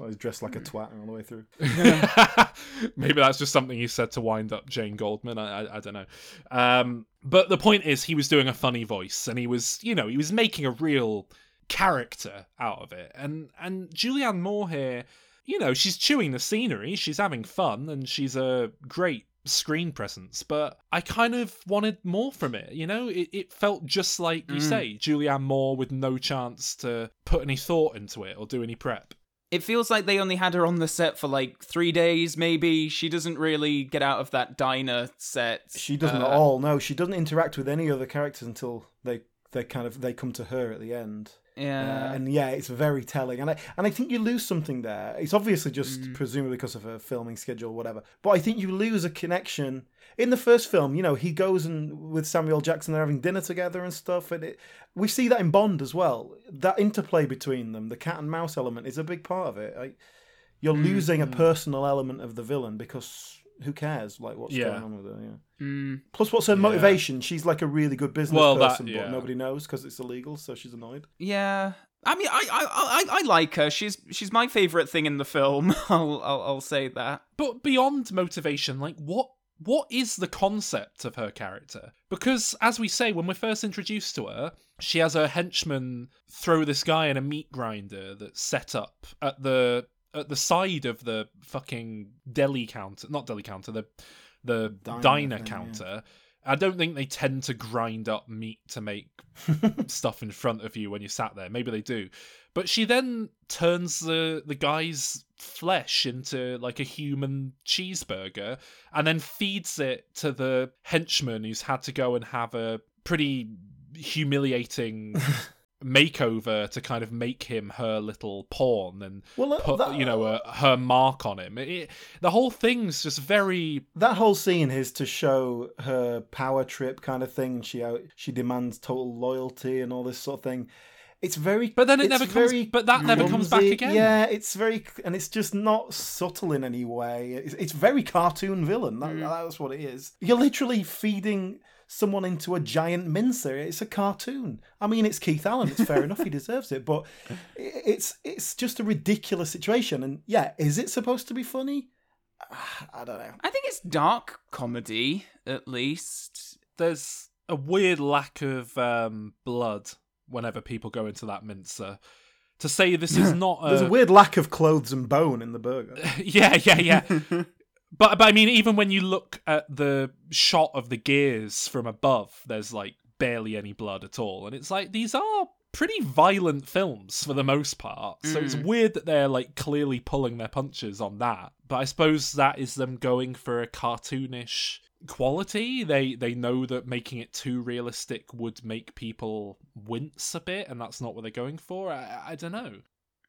That's why he's dressed like a twat all the way through. *laughs* Maybe that's just something he said to wind up Jane Goldman. I, I, I don't know. Um, but the point is, he was doing a funny voice, and he was, you know, he was making a real character out of it. And and Julianne Moore here, you know, she's chewing the scenery, she's having fun, and she's a great screen presence. But I kind of wanted more from it. You know, it, it felt just like you Mm. say, Julianne Moore with no chance to put any thought into it or do any prep. It feels like they only had her on the set for like three days, maybe. She doesn't really get out of that diner set. She doesn't Uh, at all. No, she doesn't interact with any other characters until they they kind of they come to her at the end. Yeah. Uh, and yeah, it's very telling, and I and I think you lose something there. It's obviously just Mm. presumably because of her filming schedule, or whatever. But I think you lose a connection. In the first film, you know, he goes and with Samuel Jackson, they're having dinner together and stuff, and it, we see that in Bond as well. That interplay between them, the cat and mouse element, is a big part of it. I, you're Mm, losing a personal element of the villain because who cares? Like what's Yeah. going on with her? Yeah. Mm. Plus, what's her motivation? She's like a really good business Well, that- person, yeah. but nobody knows because it's illegal, so she's annoyed. Yeah. I mean, I, I, I, I like her. She's she's my favorite thing in the film. *laughs* I'll, I'll, I'll say that. But beyond motivation, like what what is the concept of her character? Because as we say, when we're first introduced to her, she has her henchmen throw this guy in a meat grinder that's set up at the at the side of the fucking deli counter, not deli counter, the the Diner diner, thing, yeah. counter. I don't think they tend to grind up meat to make *laughs* stuff in front of you when you sat there. Maybe they do. But she then turns the the guy's flesh into like a human cheeseburger and then feeds it to the henchman who's had to go and have a pretty humiliating *laughs* makeover to kind of make him her little pawn and Well, put that- you know uh, her mark on him. It, it- the whole thing's just very that whole scene is to show her power trip kind of thing. She out, she demands total loyalty and all this sort of thing. It's very, But then it never comes- very but that never comes back again. Yeah, it's very, and it's just not subtle in any way. It's, it's very cartoon villain. That, That's what it is. You're literally feeding someone into a giant mincer. It's a cartoon. I mean, it's Keith Allen. It's fair enough. He deserves it, but it's it's just a ridiculous situation. And yeah, is it supposed to be funny? *sighs* I don't know. I think it's dark comedy, at least. there's a weird lack of um, blood whenever people go into that mincer. To say this is *laughs* not a, There's a weird lack of clothes and bone in the burger. *laughs* yeah, yeah, yeah. *laughs* but but I mean, even when you look at the shot of the gears from above, there's like barely any blood at all, and it's like these are pretty violent films for the most part. So it's Mm. weird that they're like clearly pulling their punches on that. But I suppose that is them going for a cartoonish quality. They they know that making it too realistic would make people wince a bit, and that's not what they're going for. I, I don't know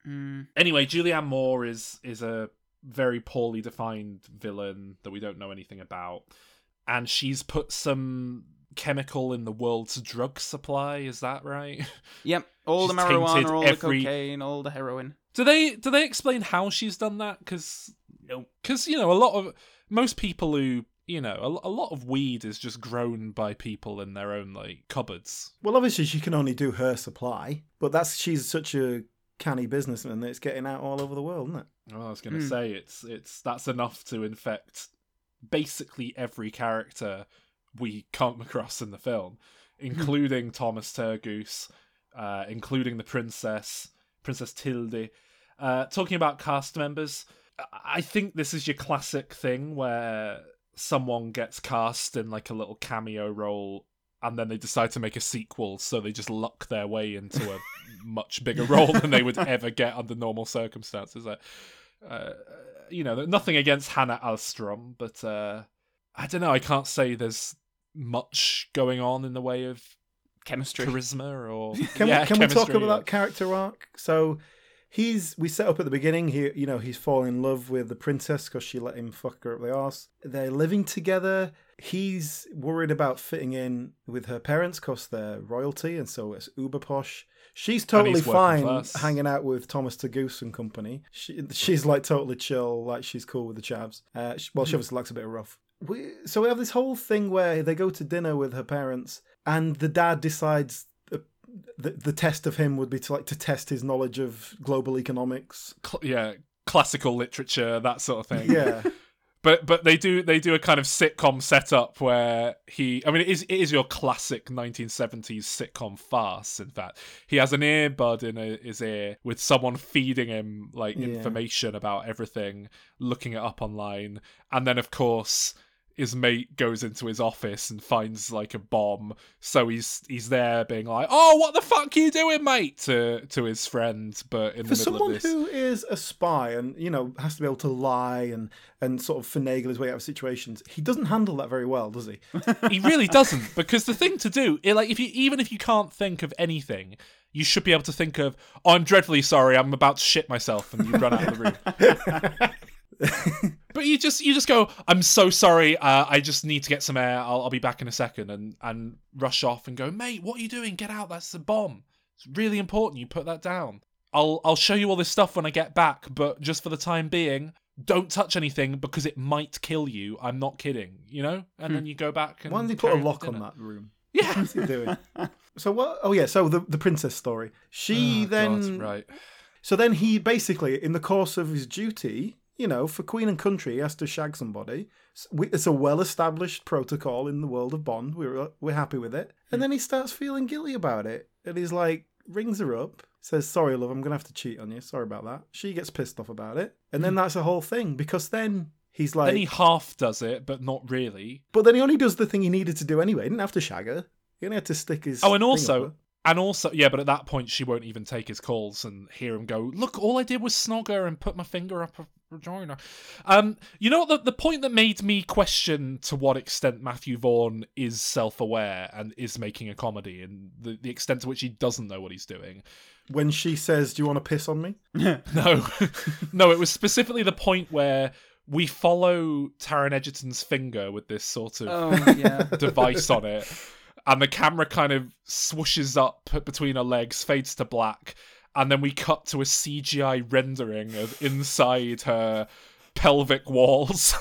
Mm. anyway, Julianne Moore is is a very poorly defined villain that we don't know anything about, and she's put some chemical in the world's drug supply. Is that right? *laughs* Yep. All the marijuana, all every- the cocaine, all the heroin. Do they do they explain how she's done that? Because no, because you know a lot of most people who you know a, a lot of weed is just grown by people in their own like cupboards. Well, obviously she can only do her supply, but that's she's such a canny businessman that it's getting out all over the world, isn't it? Oh, I was going to Hmm. say it's it's that's enough to infect basically every character we come across in the film, *laughs* including Thomas Turgoose, uh, including the princess, Princess Tilde. Uh, talking about cast members, I- I think this is your classic thing where someone gets cast in like a little cameo role and then they decide to make a sequel, so they just luck their way into a *laughs* much bigger role than they would ever get under normal circumstances. Uh, uh, you know, nothing against Hanna Alström, but uh, I don't know. I can't say there's much going on in the way of Chemistry. charisma or *laughs* Can yeah, we can we talk about yeah. that character arc? So he's we set up at the beginning. He you know he's falling in love with the princess because she let him fuck her up the arse. They're living together. He's worried about fitting in with her parents because they're royalty, and so it's uber posh. She's totally fine class. hanging out with Thomas Turgoose and company. She, she's like totally chill, like she's cool with the chavs. Uh, she, well, she obviously likes a bit of rough. We, so we have this whole thing where they go to dinner with her parents, and the dad decides the the test of him would be to like to test his knowledge of global economics. Cl- yeah, classical literature, that sort of thing. Yeah, *laughs* but but they do they do a kind of sitcom setup where he I mean it is it is your classic 1970s sitcom farce in fact he has an earbud in a, his ear with someone feeding him like Yeah. information about everything looking it up online and then of course his mate goes into his office and finds like a bomb. So he's he's there being like oh what the fuck are you doing mate? to to his friend but in for the middle someone of this who is a spy and you know has to be able to lie and and sort of finagle his way out of situations, he doesn't handle that very well, does he? *laughs* he really doesn't because the thing to do like if you even if you can't think of anything you should be able to think of oh, i'm dreadfully sorry i'm about to shit myself and you run out of the room *laughs* *laughs* but you just you just go i'm so sorry uh, i just need to get some air I'll, I'll be back in a second and and rush off and go mate what are you doing get out that's a bomb it's really important you put that down i'll i'll show you all this stuff when i get back but just for the time being don't touch anything because it might kill you i'm not kidding you know and then you go back and Why don't they put a lock on that room? yeah What's he doing? *laughs* so what? Oh yeah. So the the princess story. She Oh, then God, right So then he basically, in the course of his duty, you know, for Queen and Country, he has to shag somebody. It's a well-established protocol in the world of Bond. We're uh, we're happy with it. And hmm. then he starts feeling guilty about it, and he's like, rings her up, says, "Sorry, love, I'm gonna have to cheat on you. Sorry about that." She gets pissed off about it, and then hmm. that's the whole thing because then he's like, then he half does it but not really but then he only does the thing he needed to do anyway. He didn't have to shag her. He only had to stick his. Oh, and also. And also, yeah, but at that point, she won't even take his calls and hear him go, "Look, all I did was snog her and put my finger up her vagina." Um, you know what? The, the point that made me question to what extent Matthew Vaughn is self-aware and is making a comedy, and the, the extent to which he doesn't know what he's doing. when she says, "Do you want to piss on me?" *laughs* No, no, it was specifically the point where we follow Taron Egerton's finger with this sort of Oh yeah. *laughs* device on it, and the camera kind of swooshes up between her legs, fades to black, and then we cut to a CGI rendering of inside her pelvic walls,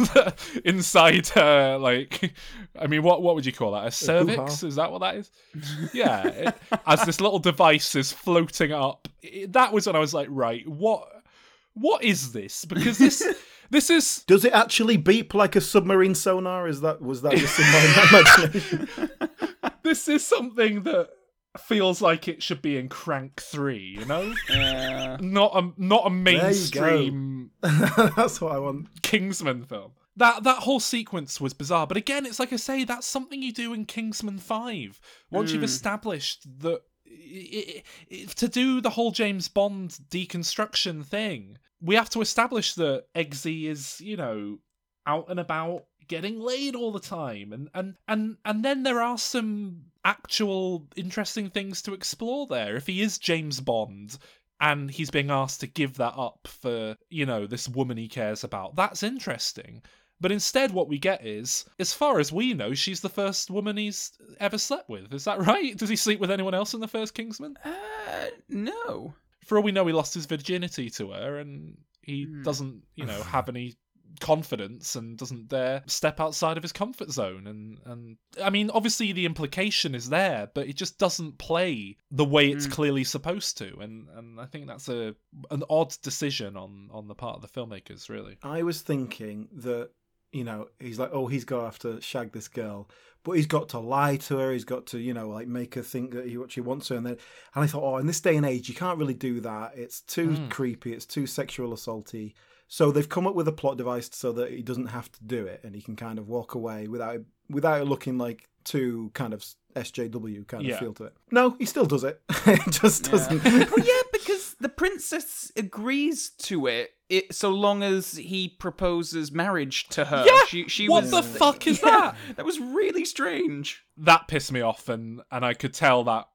*laughs* inside her like, I mean, what what would you call that? A cervix? Is that what that is? Yeah, it- as this little device is floating up. It- that was when I was like, right, what what is this? Because this *laughs* this is Does it actually beep like a submarine sonar? Is that was that just in my imagination? *laughs* this is something that feels like it should be in Crank Three, you know, Yeah. not a not a mainstream *laughs* That's what I want. Kingsman film. That that whole sequence was bizarre, but again, it's like I say, that's something you do in Kingsman Five. Once you've Mm. established that i i i to do the whole James Bond deconstruction thing, we have to establish that Eggsy is, you know, out and about getting laid all the time and and and and then there are some actual interesting things to explore there if he is James Bond and he's being asked to give that up for you know this woman he cares about that's interesting But instead, what we get is, as far as we know, she's the first woman he's ever slept with. Is that *laughs* right? Does he sleep with anyone else in the first Kingsman? Uh, no. For all we know, he lost his virginity to her, and he Hmm. doesn't, you know, *sighs* have any confidence and doesn't dare step outside of his comfort zone and and I mean obviously the implication is there but it just doesn't play the way it's Mm. clearly supposed to and and I think that's a an odd decision on on the part of the filmmakers really I was thinking that you know he's like, oh, he's got to have to shag this girl, but he's got to lie to her. He's got to you know like make her think that he actually wants her. And then and I thought, oh, in this day and age, you can't really do that. It's too Mm. creepy. It's too sexual assaulty. So they've come up with a plot device so that he doesn't have to do it, and he can kind of walk away without it, without it looking like too kind of SJW kind of Yeah. feel to it. No, he still does it. *laughs* it just doesn't. well, yeah, because the princess agrees to it, it so long as he proposes marriage to her. Yeah, she, she what was, the fuck is *laughs* Yeah, that? That was really strange. that pissed me off and and I could tell that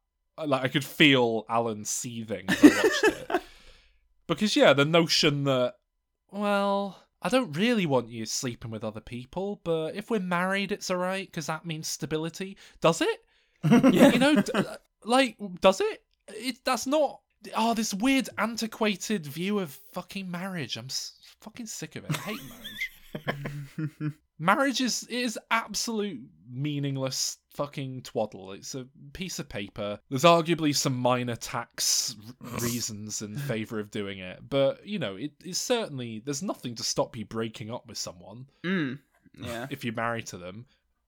like I could feel Alan seething as I watched it *laughs* because yeah the notion that well I don't really want you sleeping with other people but if we're married it's all right because that means stability. Does it? *laughs* You know d- uh, like does it? It that's not oh this weird antiquated view of fucking marriage. I'm s- fucking sick of it. I hate marriage *laughs* Marriage is is absolute meaningless fucking twaddle. It's a piece of paper. There's arguably some minor tax reasons in *laughs* favor of doing it, but you know, it is certainly there's nothing to stop you breaking up with someone Mm, yeah. *laughs* if you're married to them,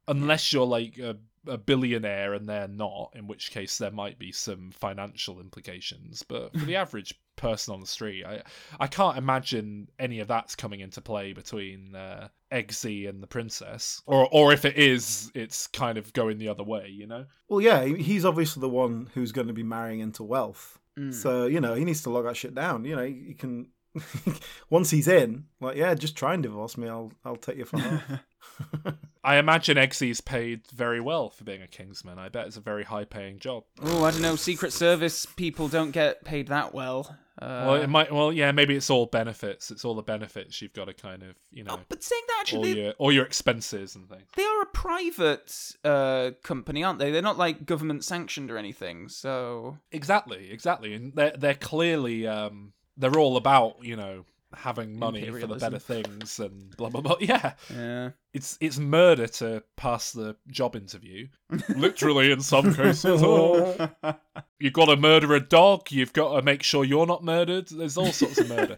unless you're like a, a billionaire and they're not, in which case there might be some financial implications. But for the *laughs* average person on the street, I I can't imagine any of that's coming into play between uh, Eggsy and the princess, or or if it is, it's kind of going the other way, you know. Well, yeah, he's obviously the one who's going to be marrying into wealth. Mm. So you know he needs to log that shit down. You know he, he can *laughs* once he's in, like yeah, just try and divorce me. I'll I'll take you for half. *laughs* *laughs* I imagine Eggsy's paid very well for being a Kingsman. I bet it's a very high paying job. Oh, I don't know. Secret Service people don't get paid that well. Uh, well, it might. Well, yeah, maybe it's all benefits. It's all the benefits you've got to kind of, you know, oh, but saying that, all actually, they, your all your expenses and things. they are a private uh, company, aren't they? They're not like government sanctioned or anything. So Exactly, exactly, and they're they're clearly um they're all about you know having money for the better things and blah blah blah. *laughs* Yeah, yeah. it's it's murder to pass the job interview. *laughs* Literally, in some cases, oh, *laughs* you've got to murder a dog. You've got to make sure you're not murdered. There's all sorts of murder.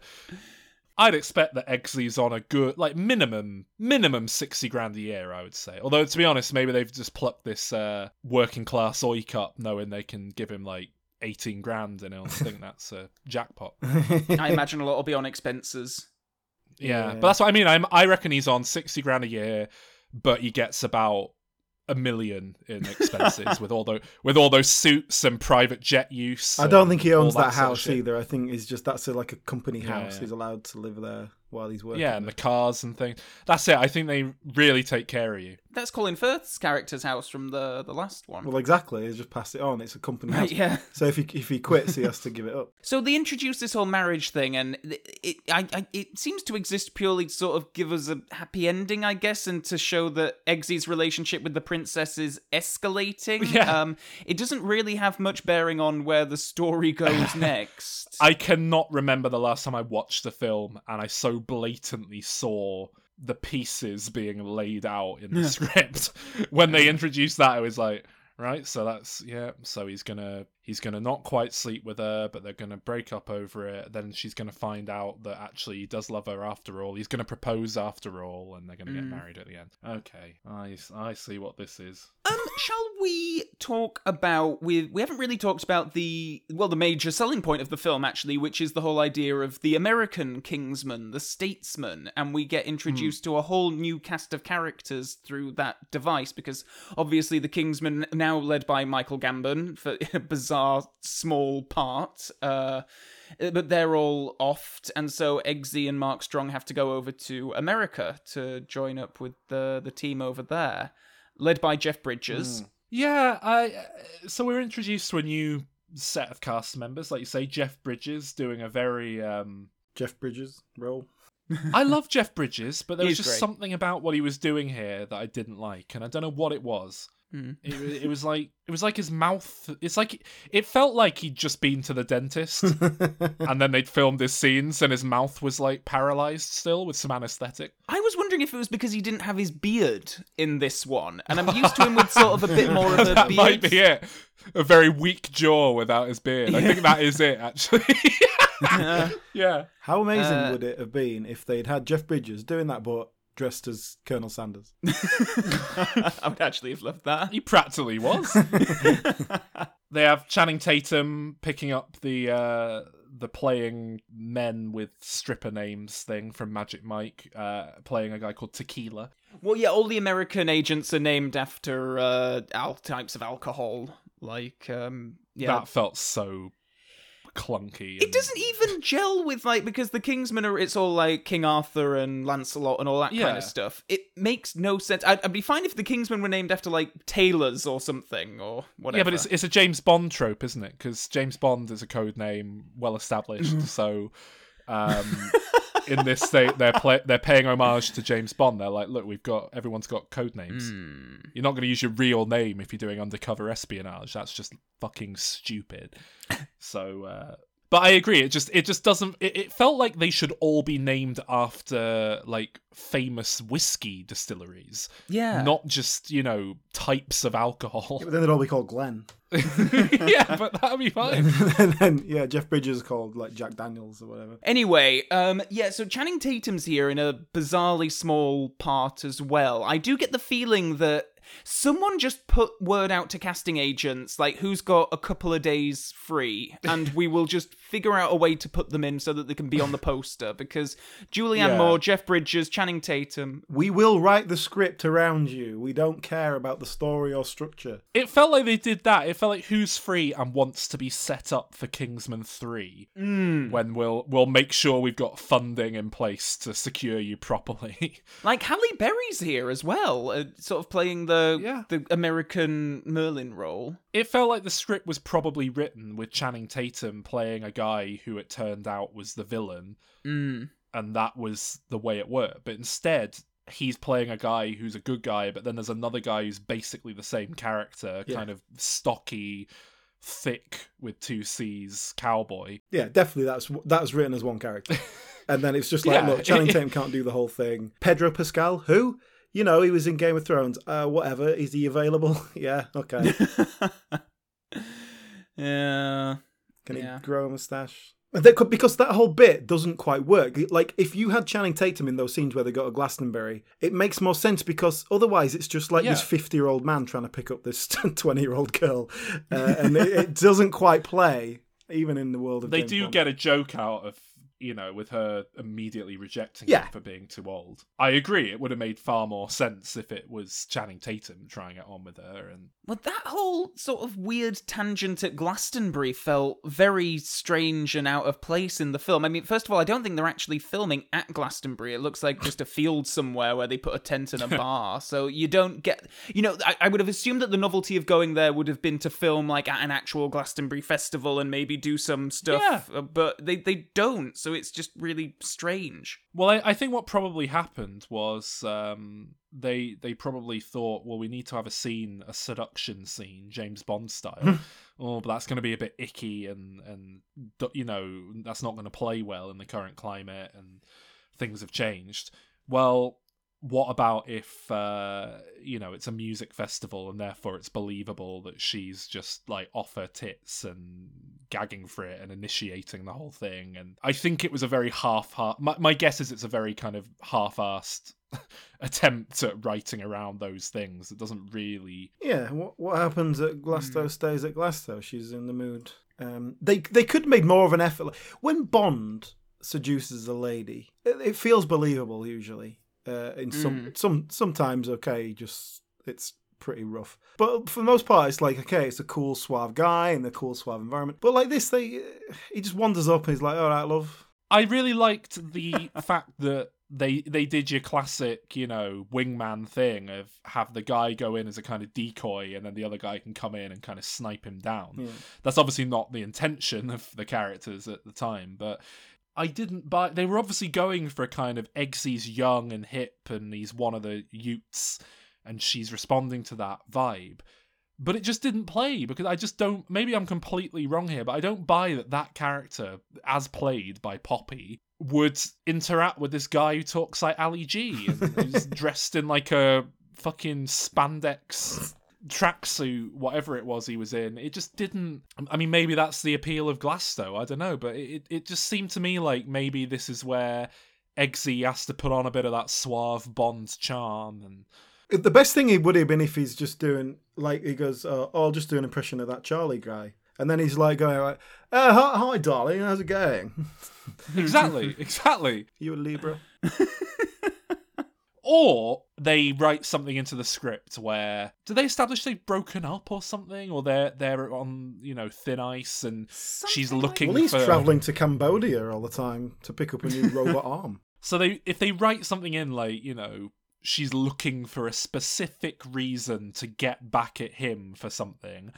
I'd expect that Eggsy's on a good, like minimum, minimum sixty grand a year. I would say. Although to be honest, maybe they've just plucked this uh, working class oik up, knowing they can give him like eighteen grand, and he'll think that's a jackpot. *laughs* *laughs* I imagine a lot will be on expenses. Yeah, Yeah. but that's what I mean. I'm, I reckon he's on sixty grand a year, but he gets about a million in *laughs* expenses with all those with all those suits and private jet use. I don't think he owns that, sort of house either. I think it's just that's a, like a company house. yeah. He's allowed to live there while he's working. Yeah, and the cars and things. That's it. I think they really take care of you. That's Colin Firth's character's house from the the last one. Well, exactly. He's just passed it on. It's a company house. *laughs* Yeah. So if he if he quits, he has to give it up. *laughs* So they introduce this whole marriage thing, and it it, I, I, it seems to exist purely to sort of give us a happy ending, I guess, and to show that Eggsy's relationship with the princess is escalating. *laughs* Yeah. Um, it doesn't really have much bearing on where the story goes next. I cannot remember the last time I watched the film and I so blatantly saw the pieces being laid out in the script. *laughs* When they introduced that, I was like, right, so that's yeah, so he's gonna he's gonna not quite sleep with her, but they're gonna break up over it. Then she's gonna find out that actually he does love her after all. He's gonna propose after all, and they're gonna get Mm. married at the end. Okay, I I see what this is. Um, shall we talk about we we haven't really talked about the well the major selling point of the film actually, which is the whole idea of the American Kingsman, the statesman, and we get introduced to a whole new cast of characters through that device because obviously the Kingsman now led by Michael Gambon for *laughs* a bizarre small part. Uh but they're all offed, and so Eggsy and Mark Strong have to go over to America to join up with the the team over there led by Jeff Bridges. Yeah, I. So we're introduced to a new set of cast members, like you say, Jeff Bridges doing a very um Jeff Bridges role. *laughs* I love Jeff Bridges, but there was just great. something about what he was doing here that I didn't like, and I don't know what it was. Hmm. It, it was like it was like his mouth. It's like it felt like he'd just been to the dentist, *laughs* and then they'd filmed his scenes, and his mouth was like paralyzed still with some anesthetic. I was wondering if it was because he didn't have his beard in this one, and I'm used to him with *laughs* sort of a bit more of a that beard. might be it. A very weak jaw without his beard. I think that is it, actually. *laughs* yeah. How amazing Uh, would it have been if they'd had Jeff Bridges doing that, but dressed as Colonel Sanders? *laughs* I would actually have loved that. He practically was. *laughs* they have Channing Tatum picking up the uh, the playing men with stripper names thing from Magic Mike, uh, playing a guy called Tequila. Well, yeah, all the American agents are named after uh, all types of alcohol. Like, um, yeah, That felt so clunky. It doesn't even gel with like because the Kingsmen are it's all like King Arthur and Lancelot and all that kind of stuff. It makes no sense. I'd, I'd be fine if the Kingsmen were named after like tailors or something or whatever. Yeah, but it's it's a James Bond trope, isn't it? Because James Bond is a code name, well established. *laughs* so, um, *laughs* in this they they're play, they're paying homage to James Bond. They're like, look, we've got everyone's got code names. Hmm. You're not going to use your real name if you're doing undercover espionage. That's just fucking stupid. so, uh, but I agree. It just it just doesn't. It, it felt like they should all be named after like famous whiskey distilleries, yeah. not just you know types of alcohol. But then they'd all be called Glen. *laughs* yeah, but that'd be *laughs* fine. and then, yeah, Jeff Bridges is called like Jack Daniels or whatever. Anyway, um, yeah, so Channing Tatum's here in a bizarrely small part as well. I do get the feeling that someone just put word out to casting agents, like who's got a couple of days free, and we will just figure out a way to put them in so that they can be on the poster. Because Julianne Yeah. Moore, Jeff Bridges, Channing Tatum. We will write the script around you. We don't care about the story or structure. It felt like they did that. It felt like who's free and wants to be set up for Kingsman Three. Mm. When we'll we'll make sure we've got funding in place to secure you properly. *laughs* Like Halle Berry's here as well, uh, sort of playing the Yeah. the American Merlin role. it felt like the script was probably written with Channing Tatum playing a guy who it turned out was the villain, Mm. and that was the way it worked. But instead, he's playing a guy who's a good guy, but then there's another guy who's basically the same character, Yeah. kind of stocky, thick with two C's cowboy. Yeah, definitely. That's that was written as one character, *laughs* and then it's just like, Yeah. look, Channing *laughs* Tatum can't do the whole thing. Pedro Pascal, who? You know, he was in Game of Thrones. Uh, whatever. Is he available? *laughs* yeah. Okay. *laughs* yeah. Can Yeah. he grow a mustache? That could, because that whole bit doesn't quite work. Like, if you had Channing Tatum in those scenes where they go to Glastonbury, it makes more sense because otherwise it's just like this 50 year old man trying to pick up this *laughs* 20 year old girl. Uh, and it, it doesn't quite play, even in the world of They James do Bond. get a joke out of you know with her immediately rejecting Yeah. him for being too old. I agree. It would have made far more sense if it was Channing Tatum trying it on with her and Well, that whole sort of weird tangent at Glastonbury felt very strange and out of place in the film. I mean, first of all, I don't think they're actually filming at Glastonbury. It looks like just a field somewhere where they put a tent and a *laughs* bar. So you don't get, you know, I, I would have assumed that the novelty of going there would have been to film like at an actual Glastonbury festival and maybe do some stuff. uh, But they, they don't. So it's just really strange. Well, I, I think what probably happened was um, they they probably thought, well, we need to have a scene, a seduction scene, James Bond style. *laughs* oh, but that's going to be a bit icky, and and you know that's not going to play well in the current climate, and things have changed. Well, what about if uh, you know it's a music festival and therefore it's believable that she's just like off her tits and gagging for it and initiating the whole thing? And I think it was a very half my, my guess is it's a very kind of half-assed *laughs* attempt at writing around those things. It doesn't really. Yeah, what what happens at Glasto Hmm. stays at Glasto. She's in the mood. Um, they they could have made more of an effort. When Bond seduces a lady, it, it feels believable usually. Uh, in some Mm. some sometimes okay, just it's pretty rough. But for the most part, it's like okay, it's a cool suave guy in a cool suave environment. But like this, they he just wanders up and he's like, all right, love. I really liked the *laughs* fact that they they did your classic, you know, wingman thing of have the guy go in as a kind of decoy and then the other guy can come in and kind of snipe him down. Yeah. That's obviously not the intention *laughs* of the characters at the time, but I didn't buy. They were obviously going for a kind of Eggsy's young and hip, and he's one of the Utes, and she's responding to that vibe. But it just didn't play because I just don't. Maybe I'm completely wrong here, but I don't buy that that character, as played by Poppy, would interact with this guy who talks like Ali G and who's *laughs* dressed in like a fucking spandex tracksuit, whatever it was he was in. It just didn't. I mean, maybe that's the appeal of Glasto. I don't know, but it it just seemed to me like maybe this is where Eggsy has to put on a bit of that suave Bond charm and. The best thing it would have been if he's just doing like he goes, uh, "Oh, I'll just do an impression of that Charlie guy," and then he's like going like, uh, hi, "Hi, darling, how's it going?" *laughs* exactly, exactly. You a Libra? *laughs* or they write something into the script where do they establish they've broken up or something, or they're they're on you know thin ice and she's Something like looking Well, he's for. traveling to Cambodia all the time to pick up a new *laughs* robot arm. So they if they write something in like you know she's looking for a specific reason to get back at him for something.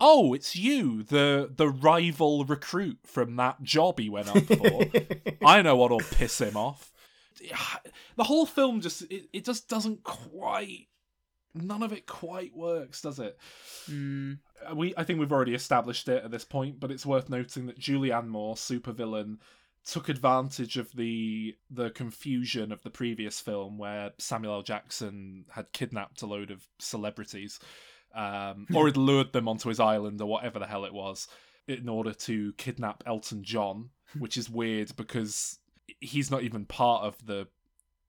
Oh, it's you, the the rival recruit from that job he went up for. *laughs* I know what'll piss him off. The whole film just it, it just doesn't quite none of it quite works, does it? Mm. We I think we've already established it at this point, but it's worth noting that Julianne Moore, supervillain, took advantage of the the confusion of the previous film where Samuel L. Jackson had kidnapped a load of celebrities, um, or had lured them onto his island or whatever the hell it was, in order to kidnap Elton John, which is weird because he's not even part of the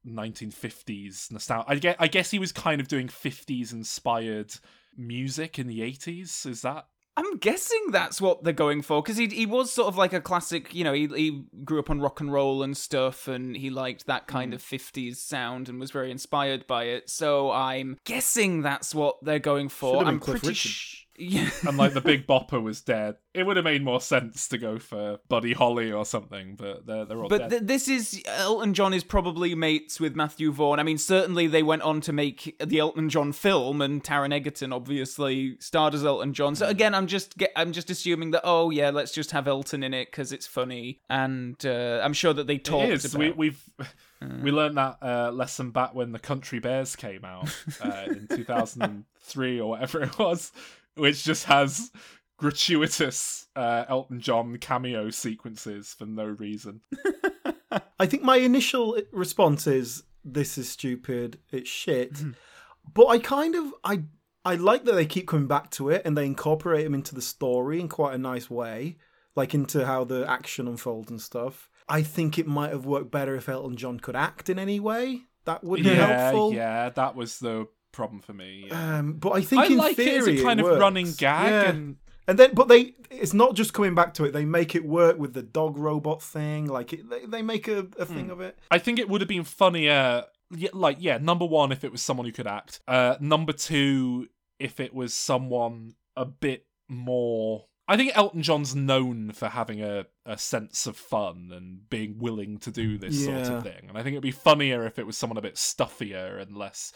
1950s nostalgia. I guess, I guess he was kind of doing 50s inspired music in the 80s. Is that I'm guessing that's what they're going for because he he was sort of like a classic. You know, he he grew up on rock and roll and stuff, and he liked that kind Mm. of '50s sound and was very inspired by it. So I'm guessing that's what they're going for. I'm pretty sh- yeah. and like the big bopper was dead. It would have made more sense to go for Buddy Holly or something, but they're they're all But dead. th- this is Elton John is probably mates with Matthew Vaughn. I mean, certainly they went on to make the Elton John film, and Taron Egerton obviously starred as Elton John. So again, I'm just get, I'm just assuming that oh yeah, let's just have Elton in it because it's funny, and uh, I'm sure that they talked it is. about. We, we've we learned that uh, lesson back when the Country Bears came out uh, in *laughs* 2003 or whatever it was, which just has gratuitous uh, Elton John cameo sequences for no reason. *laughs* I think my initial response is this is stupid, it's shit. but I kind of I I like that they keep coming back to it and they incorporate him into the story in quite a nice way, like into how the action unfolds and stuff. I think it might have worked better if Elton John could act in any way. That would be yeah, helpful. yeah, that was the problem for me. yeah. Um, but I think I in like theory it as a kind of works. running gag, Yeah. and And then, but they, it's not just coming back to it. They make it work with the dog robot thing. Like, it, they, they make a, a thing of it. I think it would have been funnier. Yeah, like yeah, number one if it was someone who could act. Uh, number two if it was someone a bit more. I think Elton John's known for having a, a sense of fun and being willing to do this sort of thing. And I think it'd be funnier if it was someone a bit stuffier and less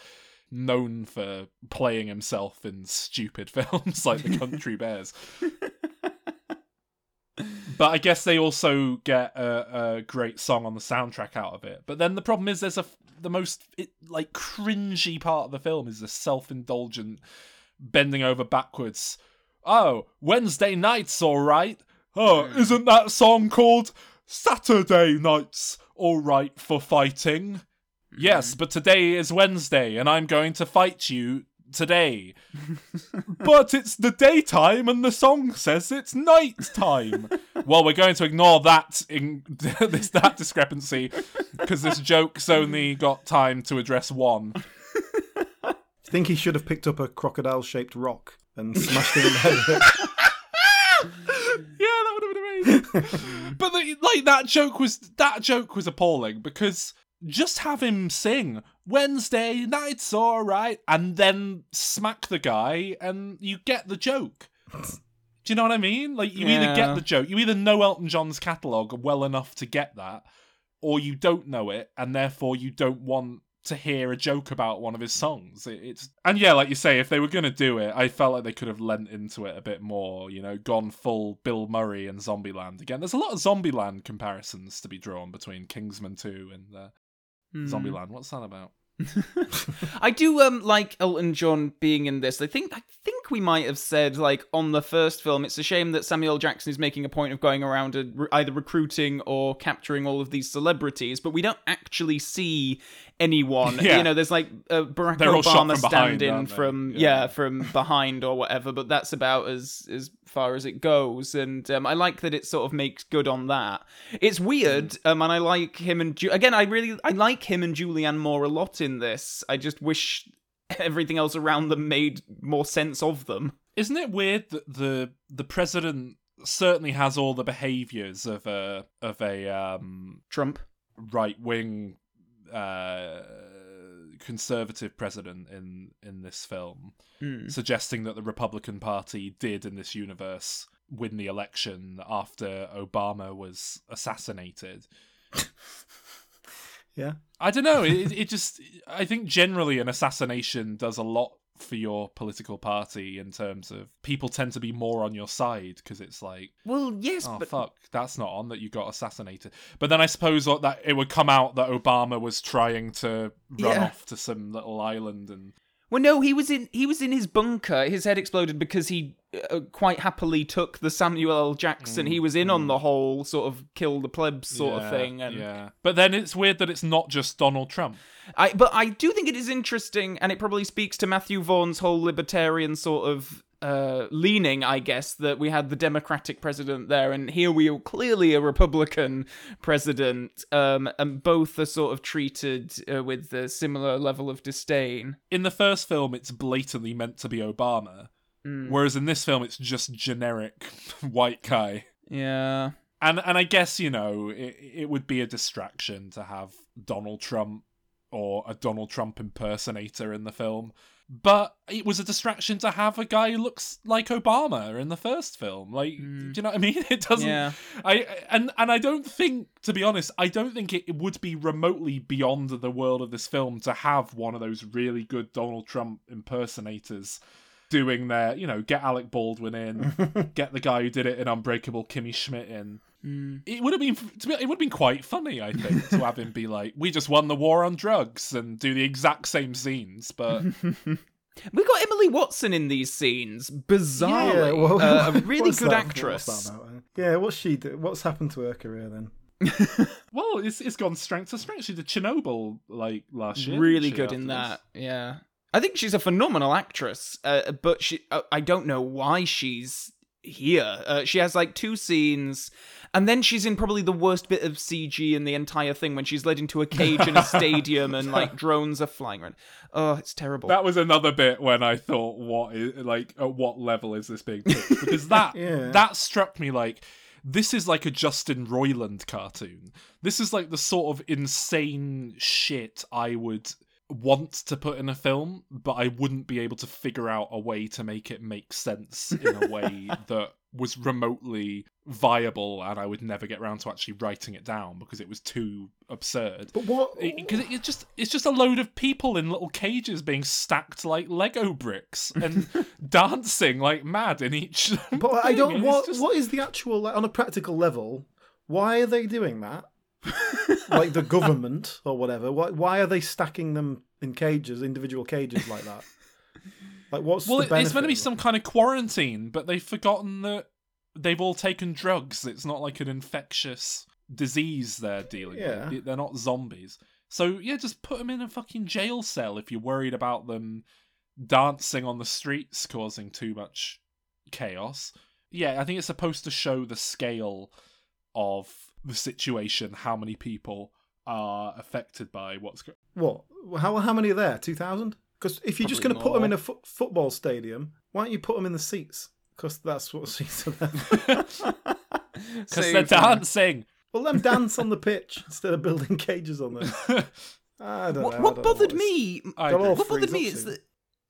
known for playing himself in stupid *laughs* films like The Country Bears. But I guess they also get a, a great song on the soundtrack out of it. But then the problem is, there's a the most it, like cringy part of the film is the self-indulgent bending over backwards. Oh, Wednesday nights, all right. Oh, isn't that song called Saturday Nights All Right for Fighting? Yes, mm-hmm. but today is Wednesday, and I'm going to fight you today. *laughs* but it's the daytime, and the song says it's night time. well, we're going to ignore that in *laughs* this that discrepancy because this joke's only got time to address one. I *laughs* think he should have picked up a crocodile shaped rock and smashed it in the head yeah, that would have been amazing. but the, like that joke was that joke was appalling because just have him sing Wednesday night's all right, and then smack the guy, and you get the joke. Do you know what I mean? Like you either get the joke, you either know Elton John's catalog well enough to get that, or you don't know it, and therefore you don't want to hear a joke about one of his songs. It, it's and yeah, like you say, if they were gonna do it, I felt like they could have lent into it a bit more. You know, gone full Bill Murray and Zombieland again. There's a lot of Zombieland comparisons to be drawn between Kingsman Two and uh, Hmm. Zombieland. What's that about? *laughs* I do um like Elton John being in this. I think I think we might have said like on the first film, it's a shame that Samuel Jackson is making a point of going around and re- either recruiting or capturing all of these celebrities, but we don't actually see anyone. *laughs* Yeah. You know, there's like uh, Barack They're Obama from behind, standing from Yeah. yeah. from behind or whatever, but that's about as as far as it goes. And um, I like that it sort of makes good on that. It's weird, um, and I like him and Ju- again, I really I like him and Julianne Moore a lot in this. I just wish *laughs* everything else around them made more sense of them. Isn't it weird that the the president certainly has all the behaviors of a of a um, Trump. right wing uh, conservative president in in this film, Mm. suggesting that the Republican Party did in this universe win the election after Obama was assassinated. *laughs* Yeah. I don't know. It, it just, I think generally an assassination does a lot for your political party in terms of people tend to be more on your side because it's like, Well, yes, oh but fuck, that's not on that you got assassinated. But then I suppose that it would come out that Obama was trying to run Yeah. off to some little island and well, no, he was in he was in his bunker. His head exploded because he quite happily took the Samuel L. Jackson. he was in on the whole sort of kill the plebs sort of Mm, thing, and yeah. But then it's weird that it's not just Donald Trump. I but I do think it is interesting, and it probably speaks to Matthew Vaughn's whole libertarian sort of uh, leaning, I guess, that we had the Democratic president there, and here we are clearly a Republican president, um, and both are sort of treated uh, with a similar level of disdain. In the first film, it's blatantly meant to be Obama, Mm. whereas in this film, it's just generic *laughs* white guy. Yeah. And and I guess you know it, it would be a distraction to have Donald Trump or a Donald Trump impersonator in the film, but it was a distraction to have a guy who looks like Obama in the first film. Like, do you know what I mean? *laughs* It doesn't. Yeah. I and and I don't think, to be honest, I don't think it would be remotely beyond the world of this film to have one of those really good Donald Trump impersonators doing their, you know, get Alec Baldwin in, *laughs* get the guy who did it in Unbreakable, Kimmy Schmidt in. It would have been, to be, it would have been quite funny, I think, to have him be like, "We just won the war on drugs" and do the exact same scenes, but *laughs* We've got Emily Watson in these scenes, bizarrely. Yeah, well, uh, a really good that- actress. What's about? Yeah, what's she? Do? What's happened to her career then? *laughs* well, it's it's gone strength to strength. She did Chernobyl like last year. really good in that. Yeah, I think she's a phenomenal actress. Uh, but she, uh, I don't know why she's here. Uh, she has like two scenes, and then she's in probably the worst bit of CG in the entire thing when she's led into a cage in a *laughs* stadium and like drones are flying around. Oh, it's terrible. That was another bit when I thought, what is like at what level is this being pitched? Because *laughs* that Yeah. that struck me like this is like a Justin Roiland cartoon. This is like the sort of insane shit I would want to put in a film, but I wouldn't be able to figure out a way to make it make sense in a way *laughs* that was remotely viable and I would never get around to actually writing it down because it was too absurd But what? because it, it's just it's just a load of people in little cages being stacked like Lego bricks and *laughs* dancing like mad in each. But I *laughs* don't. What? just- What is the actual like, on a practical level? Why are they doing that? *laughs* like the government or whatever. Why? Why are they stacking them in cages, individual cages like that? Like, what's Well, it, it's meant to be some kind of quarantine, but they've forgotten that they've all taken drugs. It's not like an infectious disease they're dealing Yeah. with. They're not zombies. So yeah, just put them in a fucking jail cell if you're worried about them dancing on the streets causing too much chaos. Yeah, I think it's supposed to show the scale of the situation, how many people are affected by what's going. What? How how many are there? Two thousand? Because if you're just going to put them in a fo- football stadium, why don't you put them in the seats? Because that's what *laughs* seats are there. *laughs* Because they're dancing. well, let them dance on the pitch instead of building *laughs* cages on them. I don't know. What, don't what know bothered me? I They'll agree. all What bothered me is that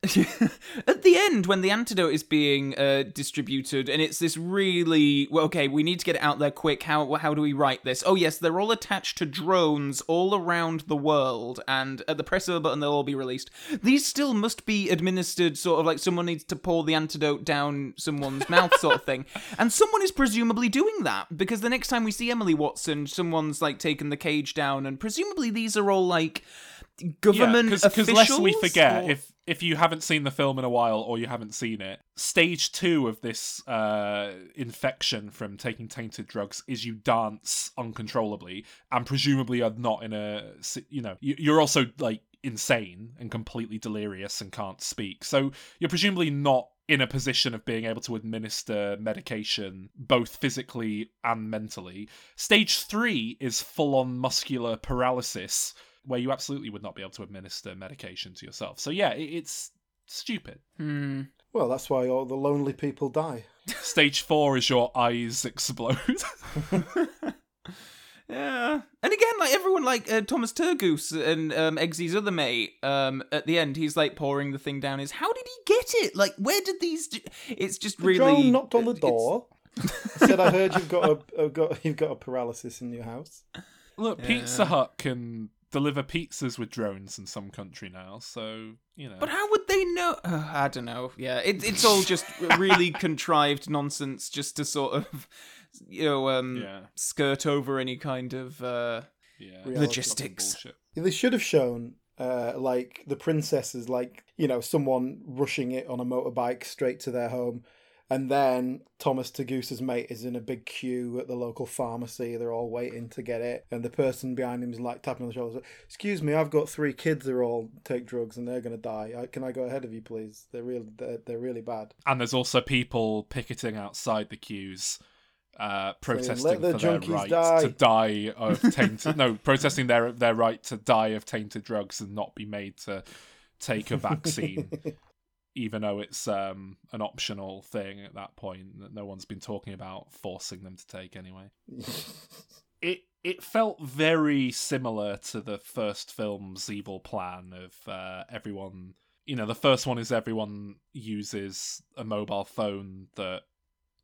*laughs* At the end, when the antidote is being uh, distributed, and it's this really well, okay, we need to get it out there quick. How how do we write this? Oh yes, they're all attached to drones all around the world, and at the press of a button, they'll all be released. These still must be administered, sort of like someone needs to pour the antidote down someone's mouth, sort of thing. *laughs* And someone is presumably doing that because the next time we see Emily Watson, someone's like taken the cage down, and presumably these are all like government because officials. lest we forget or- if if you haven't seen the film in a while or you haven't seen it stage two of this uh infection from taking tainted drugs is you dance uncontrollably and presumably are not in a you know you're also like insane and completely delirious and can't speak so you're presumably not in a position of being able to administer medication both physically and mentally stage three is full on muscular paralysis where you absolutely would not be able to administer medication to yourself. So yeah, it, it's stupid. Hmm. Well, that's why all the lonely people die. Stage four is your eyes explode. *laughs* Yeah, and again, like everyone, like uh, Thomas Turgoose and um, Eggsy's other mate, um, at the end, he's like pouring the thing down. Is how did he get it? Like, where did these? d- It's just The really drone knocked on the door. *laughs* said, "I heard you've got a, a got you've got a paralysis in your house." Look, Yeah. Pizza Hut can deliver pizzas with drones in some country now, so you know. But how would they know? Uh, I don't know. Yeah, it, it's all just really *laughs* contrived nonsense, just to sort of, you know, um, yeah, skirt over any kind of. Uh... yeah, Logistics. Bullshit. They should have shown uh, like the princesses, like you know, someone rushing it on a motorbike straight to their home, and then Thomas Turgoose's mate is in a big queue at the local pharmacy. They're all waiting to get it, and the person behind him is like tapping on the shoulder. "Excuse me, I've got three kids. They're all take drugs and they're gonna die. I, can I go ahead of you, please? They're really they're, they're really bad." And there's also people picketing outside the queues, uh, protesting "Let the for their right die." to die of tainted. no, protesting their their right to die of tainted drugs and not be made to take a vaccine, *laughs* even though it's um, an optional thing at that point that no one's been talking about forcing them to take anyway. *laughs* It it felt very similar to the first film's evil plan of uh, everyone. You know, the first one is everyone uses a mobile phone that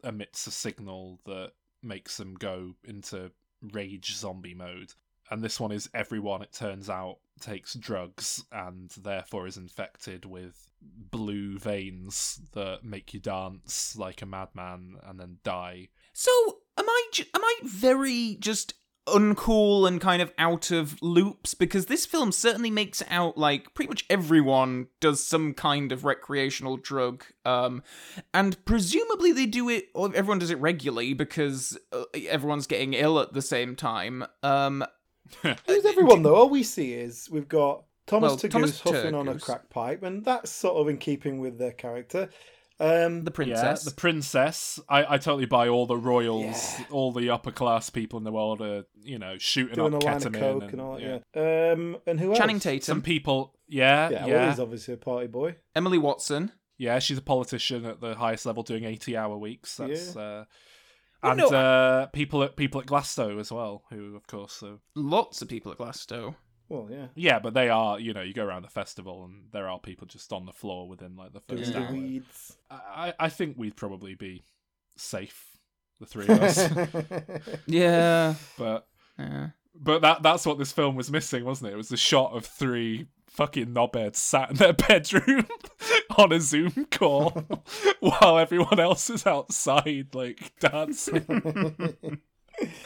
emits a signal that makes them go into rage zombie mode. And this one is everyone, it turns out, takes drugs and therefore is infected with blue veins that make you dance like a madman and then die. So am I? Am I very just uncool and kind of out of loops? Because this film certainly makes it out like pretty much everyone does some kind of recreational drug, um, and presumably they do it. Or everyone does it regularly because uh, everyone's getting ill at the same time. Um, Who's everyone though? All we see is we've got Thomas Well, Turgoose Thomas huffing on a crack pipe, and that's sort of in keeping with their character. Um, the princess. Yeah, the princess. I, I totally buy all the royals, Yeah. all the upper class people in the world are, you know, shooting doing a up line ketamine of coke and, and, all that. yeah. Yeah. Um, and who else? Channing Tatum, Some people, yeah, Yeah, yeah, well, he's obviously a party boy. Emily Watson. yeah. She's a politician at the highest level, doing eighty-hour weeks. That's uh, Well, and no, uh, people at people at Glasto as well, who of course, uh, Lots of people at Glasto. Well, yeah. yeah, but they are, you know, you go around the festival and there are people just on the floor within like the Doing first the hour. weeds. I, I think we'd probably be safe, the three of us, *laughs* Yeah. but. yeah. But that that's what this film was missing, wasn't it? It was the shot of three fucking knobheads sat in their *laughs* bedroom *laughs* on a Zoom call *laughs* while everyone else is outside like dancing. it,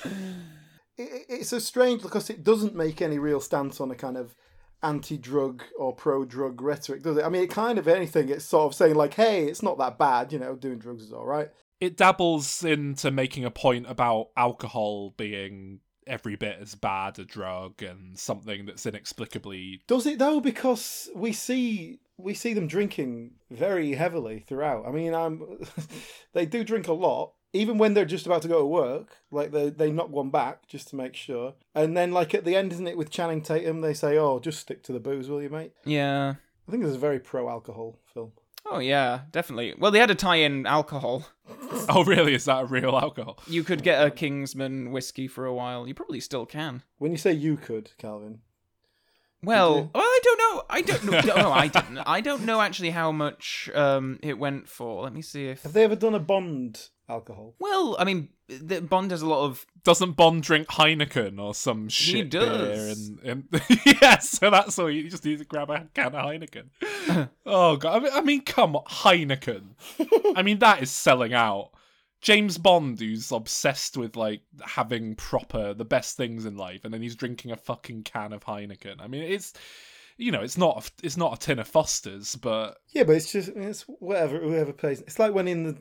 it's so strange because it doesn't make any real stance on a kind of anti-drug or pro-drug rhetoric, does it? I mean, it kind of anything. It's sort of saying like, "Hey, it's not that bad. You know, doing drugs is all right." It dabbles into making a point about alcohol being every bit as bad a drug and something that's inexplicably Does it though? Because we see we see them drinking very heavily throughout. I mean, I'm *laughs* they do drink a lot, even when they're just about to go to work. Like they they knock one back just to make sure, and then like at the end, isn't it with Channing Tatum? They say, "Oh, just stick to the booze, will you, mate?" Yeah. I think this is a very pro-alcohol film. Oh yeah, definitely. Well, they had to tie in alcohol. *laughs* Oh really, is that a real alcohol? You could get a Kingsman whiskey for a while. You probably still can. When you say you could, Calvin, Well, well, I don't know. I don't know. *laughs* no, I didn't. I don't know actually how much um, it went for. Let me see if. Have they ever done a Bond alcohol? Well, I mean, the Bond has a lot of. Doesn't Bond drink Heineken or some shit beer? does. And, and yeah, so that's all. You just need to grab a can of Heineken. *laughs* oh god! I mean, I mean, come on, Heineken. *laughs* I mean, that is selling out. James Bond, who's obsessed with like having proper the best things in life, and then he's drinking a fucking can of Heineken. I mean, it's you know, it's not it's not a tin of Fosters, but Yeah, but it's just it's whatever whoever pays. It's like when in the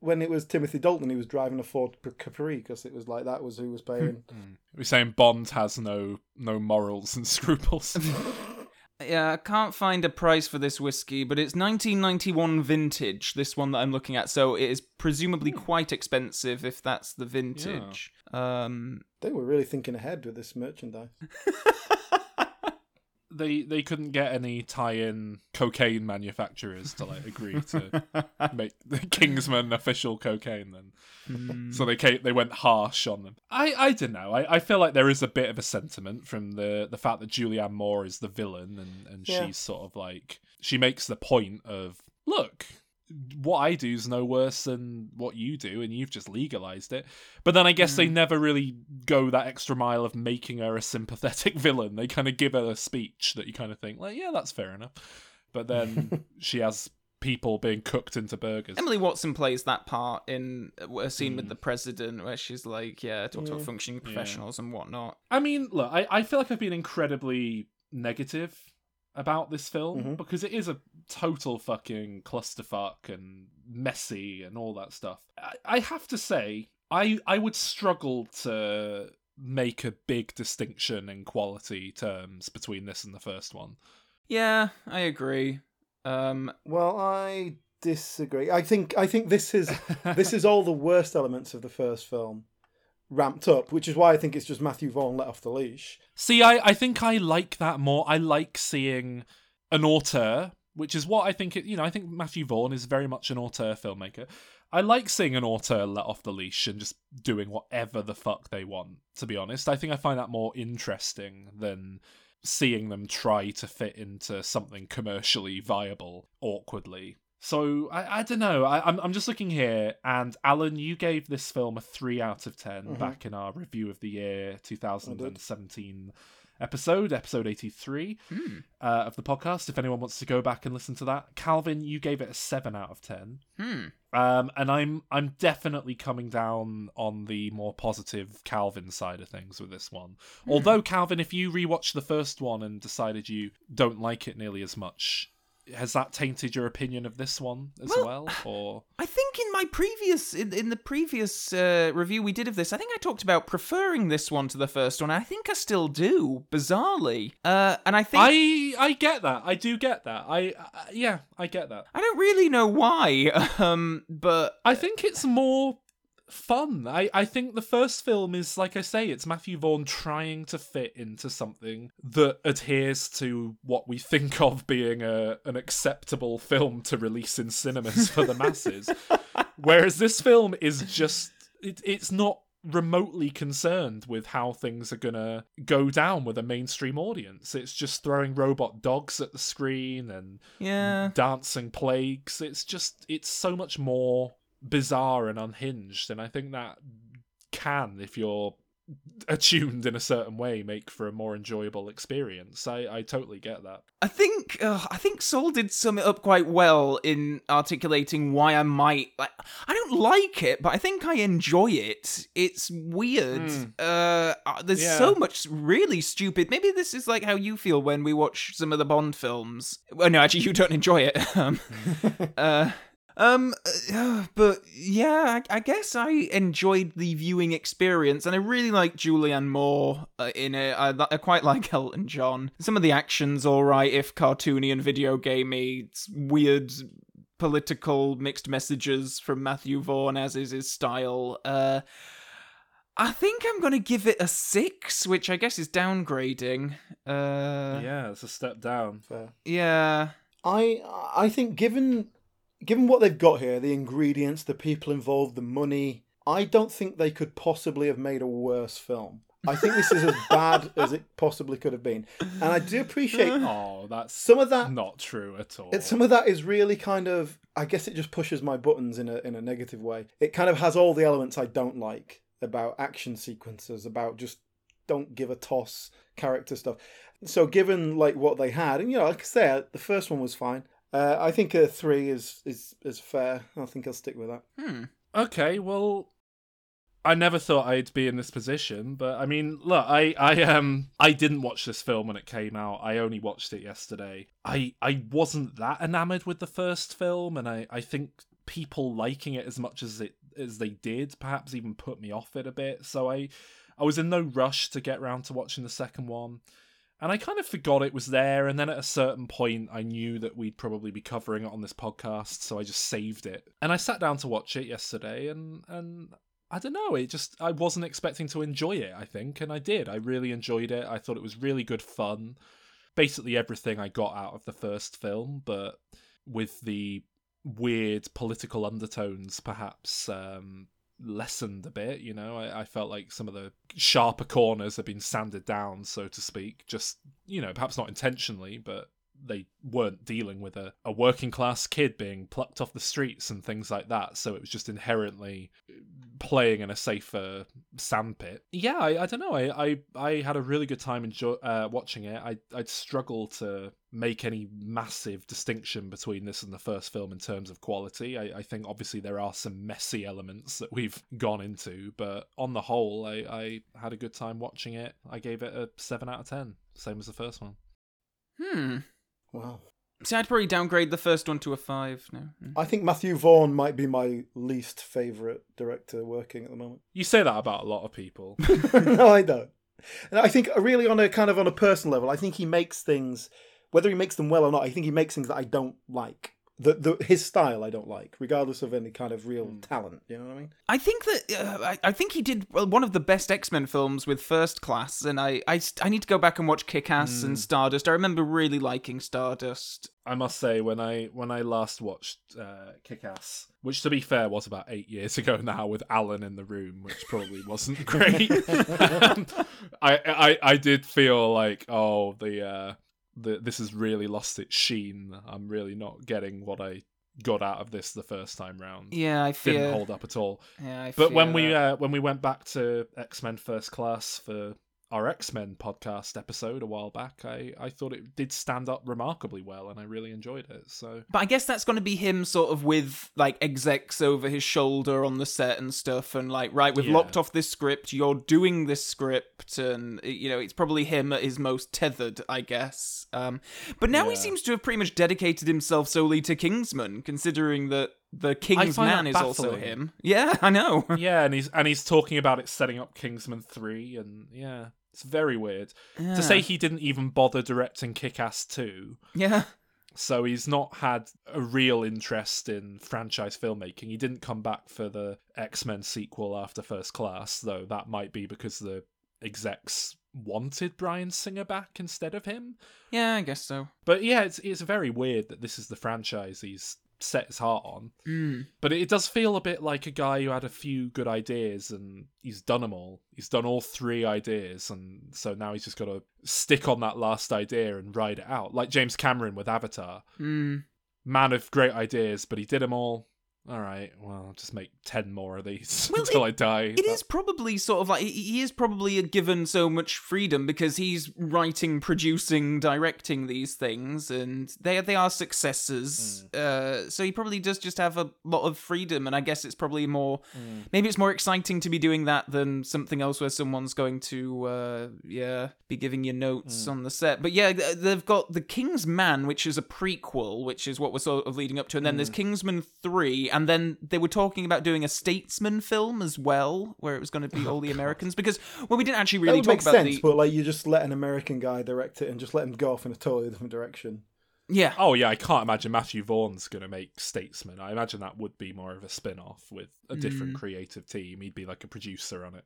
when it was Timothy Dalton, he was driving a Ford Capri because it was like that was who was paying. *laughs* we're saying Bond has no no morals and *laughs* scruples. *laughs* Yeah, I can't find a price for this whiskey, but it's 1991 vintage. This one that I'm looking at, so it is presumably quite expensive if that's the vintage. Um, they were really thinking ahead with this merchandise. They they couldn't get any tie-in cocaine manufacturers to like agree to *laughs* make the Kingsman official cocaine then. Hmm. So they came, they went harsh on them. I I don't know. I, I feel like there is a bit of a sentiment from the the fact that Julianne Moore is the villain and and Yeah. she's sort of like she makes the point of look what I do is no worse than what you do, and you've just legalized it. But then I guess they mm. never really go that extra mile of making her a sympathetic *laughs* villain. They kind of give her a speech that you kind of think, like, yeah, that's fair enough. But then *laughs* she has people being cooked into burgers. Emily Watson plays that part in a scene with mm. the president where she's like, yeah, talks about functioning professionals and whatnot. I mean, look, I, I feel like I've been incredibly negative about this film Mhm. because it is a total fucking clusterfuck and messy and all that stuff. I, I have to say, I I would struggle to make a big distinction in quality terms between this and the first one. Yeah, I agree. Um, Well, I disagree. I think I think this is this is all the worst elements of the first film ramped up, which is why I think it's just Matthew Vaughn let off the leash. See, I, I think I like that more. I like seeing an auteur, which is what I think it, you know, I think Matthew Vaughn is very much an auteur filmmaker. I like seeing an auteur let off the leash and just doing whatever the fuck they want, to be honest. I think I find that more interesting than seeing them try to fit into something commercially viable awkwardly. So I, I don't know. I, I'm I'm just looking here, and Alan, you gave this film a three out of 10 back in our review of the year 2017 episode, episode 83 uh, of the podcast. If anyone wants to go back and listen to that, Calvin, you gave it a seven out of ten. hmm. Um, and I'm I'm definitely coming down on the more positive Calvin side of things with this one. Although Calvin, if you rewatched the first one and decided you don't like it nearly as much, has that tainted your opinion of this one as well? Well- Or I think in my previous in, in the previous uh, review we did of this, I think I talked about preferring this one to the first one. I think I still do, bizarrely. Uh, and I think I I get that. I do get that. I uh, yeah, I get that. I don't really know why, *laughs* um, but I think it's more fun. I, I think the first film is, like I say, it's Matthew Vaughn trying to fit into something that adheres to what we think of being a an acceptable film to release in cinemas for the masses. *laughs* Whereas this film is just it, it's not remotely concerned with how things are gonna go down with a mainstream audience. It's just throwing robot dogs at the screen and yeah, dancing plagues. It's just it's so much more bizarre and unhinged, and I think that can, if you're attuned in a certain way, make for a more enjoyable experience. I, I totally get that. I think uh, I think Sol did sum it up quite well in articulating why I might like. I don't like it, but I think I enjoy it. It's weird. Uh, uh, there's Yeah. so much really stupid. Maybe this is like how you feel when we watch some of the Bond films. Well, no, actually, you don't enjoy it. *laughs* Um, *laughs* uh, um, uh, *sighs* but yeah, I, I guess I enjoyed the viewing experience, and I really like Julianne Moore uh, in it. I, I quite like *laughs* Elton John. Some of the action's all right, if cartoony and video gamey. It's weird political mixed messages from Matthew Vaughn, as is his style. Uh, I think I'm gonna give it a six, which I guess is downgrading. Uh, yeah, it's a step down. Fair. yeah. I I think given given what they've got here, the ingredients, the people involved, the money, I don't think they could possibly have made a worse film. I think this is as *laughs* bad as it possibly could have been, and I do appreciate *laughs* Oh, that's some of that. not true at all. It, some of that is really kind of. I guess it just pushes my buttons in a in a negative way. It kind of has all the elements I don't like about action sequences, about just don't give a toss character stuff. So given like what they had, and you know, like I said, the first one was fine. Uh, I think a three is is is fair. I think I'll stick with that. Hmm. Okay, well, I never thought I'd be in this position, but I mean, look, I, I um, I didn't watch this film when it came out. I only watched it yesterday. I, I wasn't that enamored with the first film, and I, I think people liking it as much as it as they did, perhaps even put me off it a bit. So I, I was in no rush to get round to watching the second one. And I kind of forgot it was there, and then at a certain point, I knew that we'd probably be covering it on this podcast, so I just saved it. And I sat down to watch it yesterday, and and I don't know, it just I wasn't expecting to enjoy it. I think, and I did. I really enjoyed it. I thought it was really good fun. Basically, everything I got out of the first film, but with the weird political undertones, perhaps um, lessened a bit. You know, I, I, felt like some of the sharper corners had been sanded down, so to speak. Just you know, perhaps not intentionally, but they weren't dealing with a, a working class kid being plucked off the streets and things like that. So it was just inherently playing in a safer sandpit. Yeah, I, I don't know. I, I, I had a really good time enjoy, uh, watching it. I, I'd struggle to make any massive distinction between this and the first film in terms of quality. I, I think obviously there are some messy elements that we've gone into, but on the whole, I, I had a good time watching it. I gave it a 7 out of 10, same as the first one. Hmm. Wow. See, I'd probably downgrade the first one to a five. No. Mm. I think Matthew Vaughn might be my least favourite director working at the moment. You say that about a lot of people. *laughs* no, I don't. And I think uh, really on a kind of on a personal level, I think he makes things, whether he makes them well or not, I think he makes things that I don't like the, the his style I don't like, regardless of any kind of real mm. talent. You know what I mean? I think that uh, I, I, think he did one of the best X Men films with First Class, and I, I, I need to go back and watch Kick Ass mm. and Stardust. I remember really liking Stardust. I must say when I when I last watched uh, Kick Ass, which to be fair was about eight years ago now, with Alan in the room, which probably wasn't *laughs* great. *laughs* I, I I did feel like oh the. Uh, the, this has really lost its sheen. I'm really not getting what I got out of this the first time round. Yeah, I fear didn't hold up at all. Yeah, I feel. but when that. we uh, when we went back to X Men First Class for our X Men podcast episode a while back, I, I thought it did stand up remarkably well, and I really enjoyed it. So, but I guess that's going to be him sort of with like execs over his shoulder on the set and stuff, and like, right, we've yeah. locked off this script. You're doing this script, and you know, it's probably him at his most tethered, I guess. Um, but now yeah. he seems to have pretty much dedicated himself solely to Kingsman, considering that the King's Man is also him. *laughs* Yeah, I know. *laughs* yeah, and he's and he's talking about it setting up Kingsman three, and yeah, it's very weird yeah. to say he didn't even bother directing Kick Ass 2. Yeah. So he's not had a real interest in franchise filmmaking. He didn't come back for the X Men sequel after First Class, though that might be because the execs wanted Bryan Singer back instead of him. Yeah, I guess so. But yeah, it's it's very weird that this is the franchise he's set his heart on. Mm. But it does feel a bit like a guy who had a few good ideas and he's done them all. He's done all three ideas, and so now he's just got to stick on that last idea and ride it out. Like James Cameron with Avatar. Mm. Man of great ideas, but he did them all all right, well, I'll just make 10 more of these *laughs* well, until it, I die. It is probably sort of like he is probably given so much freedom because he's writing, producing, directing these things, and they they are successes. Mm. Uh, so he probably does just have a lot of freedom, and I guess it's probably more, mm. maybe it's more exciting to be doing that than something else where someone's going to, uh, yeah, be giving you notes mm. on the set. But yeah, they've got The King's Man, which is a prequel, which is what we're sort of leading up to, and then there's mm. Kingsman 3 and then they were talking about doing a statesman film as well, where it was going to be oh, all the Americans. Because well, we didn't actually really that would talk make about sense, the. But like, you just let an American guy direct it and just let him go off in a totally different direction. Yeah. Oh yeah, I can't imagine Matthew Vaughn's going to make Statesman. I imagine that would be more of a spin-off with a different mm. creative team. He'd be like a producer on it.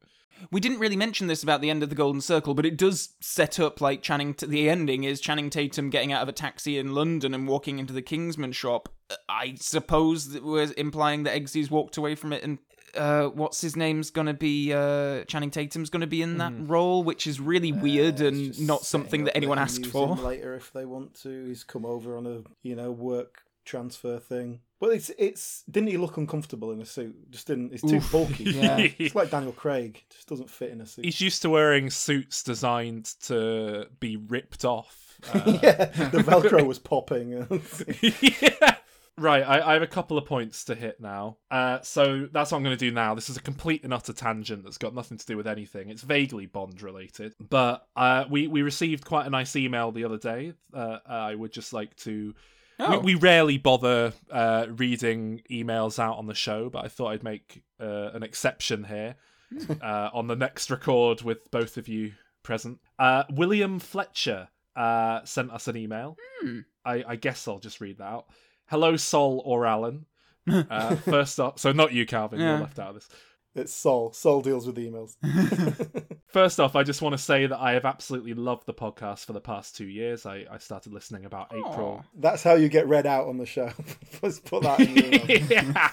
We didn't really mention this about the end of the Golden Circle, but it does set up like Channing. T- the ending is Channing Tatum getting out of a taxi in London and walking into the Kingsman shop. I suppose that was implying that Eggsy's walked away from it and uh, what's his name's gonna be uh, Channing Tatum's gonna be in that Mm. role, which is really weird Uh, and not something that anyone asked for. later if they want to. He's come over on a you know work transfer thing. Well, it's it's didn't he look uncomfortable in a suit? Just didn't. It's too Oof. bulky. *laughs* Yeah. It's like Daniel Craig. Just doesn't fit in a suit. He's used to wearing suits designed to be ripped off. Uh, *laughs* yeah, the Velcro was popping. *laughs* yeah. Right, I, I have a couple of points to hit now. Uh, so that's what I'm going to do now. This is a complete and utter tangent that's got nothing to do with anything. It's vaguely Bond related, but uh, we we received quite a nice email the other day. Uh, I would just like to. Oh. We, we rarely bother uh, reading emails out on the show, but I thought I'd make uh, an exception here uh, on the next record with both of you present. Uh, William Fletcher uh, sent us an email. Hmm. I, I guess I'll just read that out. Hello, Sol or Alan. *laughs* Uh, first off, so not you, Calvin. Yeah. You're left out of this. it's Sol. Sol deals with the emails. *laughs* *laughs* First off, I just want to say that I have absolutely loved the podcast for the past two years. I, I started listening about April. That's how you get read out on the show. Let's put that in your yeah.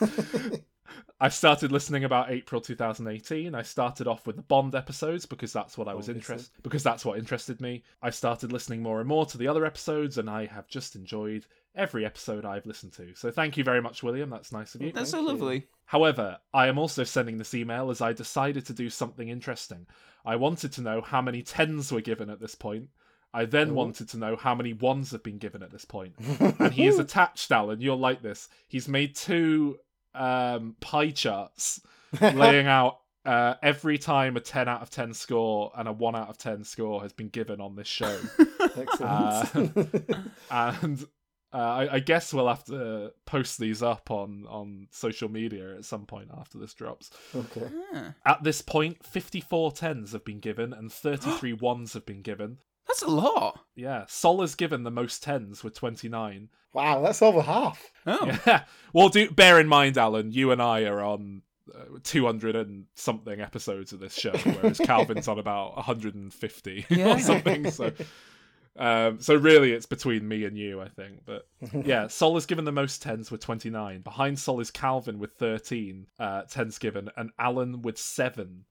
I started listening about April 2018. I started off with the Bond episodes because that's what I was interested because that's what interested me. I started listening more and more to the other episodes and I have just enjoyed every episode I've listened to. So thank you very much William, that's nice of you. That's so Thank you. lovely. However, I am also sending this email as I decided to do something interesting. I wanted to know how many tens were given at this point. I then wanted to know how many ones have been given at this point. *laughs* And he is attached, Alan. You'll like this. He's made two um, pie charts *laughs* laying out uh, every time a 10 out of 10 score and a 1 out of 10 score has been given on this show. *laughs* Excellent. and uh, I, I guess we'll have to post these up on, on social media at some point after this drops. okay. Ah, At this point, 54 tens have been given and 33 *gasps* ones have been given. that's a lot. Yeah, Sol has given the most tens with 29. Wow, that's over half. Oh. *laughs* Yeah. Well, do bear in mind, Alan, you and I are on uh, 200 and something episodes of this show, whereas *laughs* Calvin's on about 150 Yeah. or something. So, *laughs* um, so really, it's between me and you, I think. But *laughs* yeah, Sol is given the most tens with 29. Behind Sol is Calvin with 13 uh, tens given, and Alan with seven.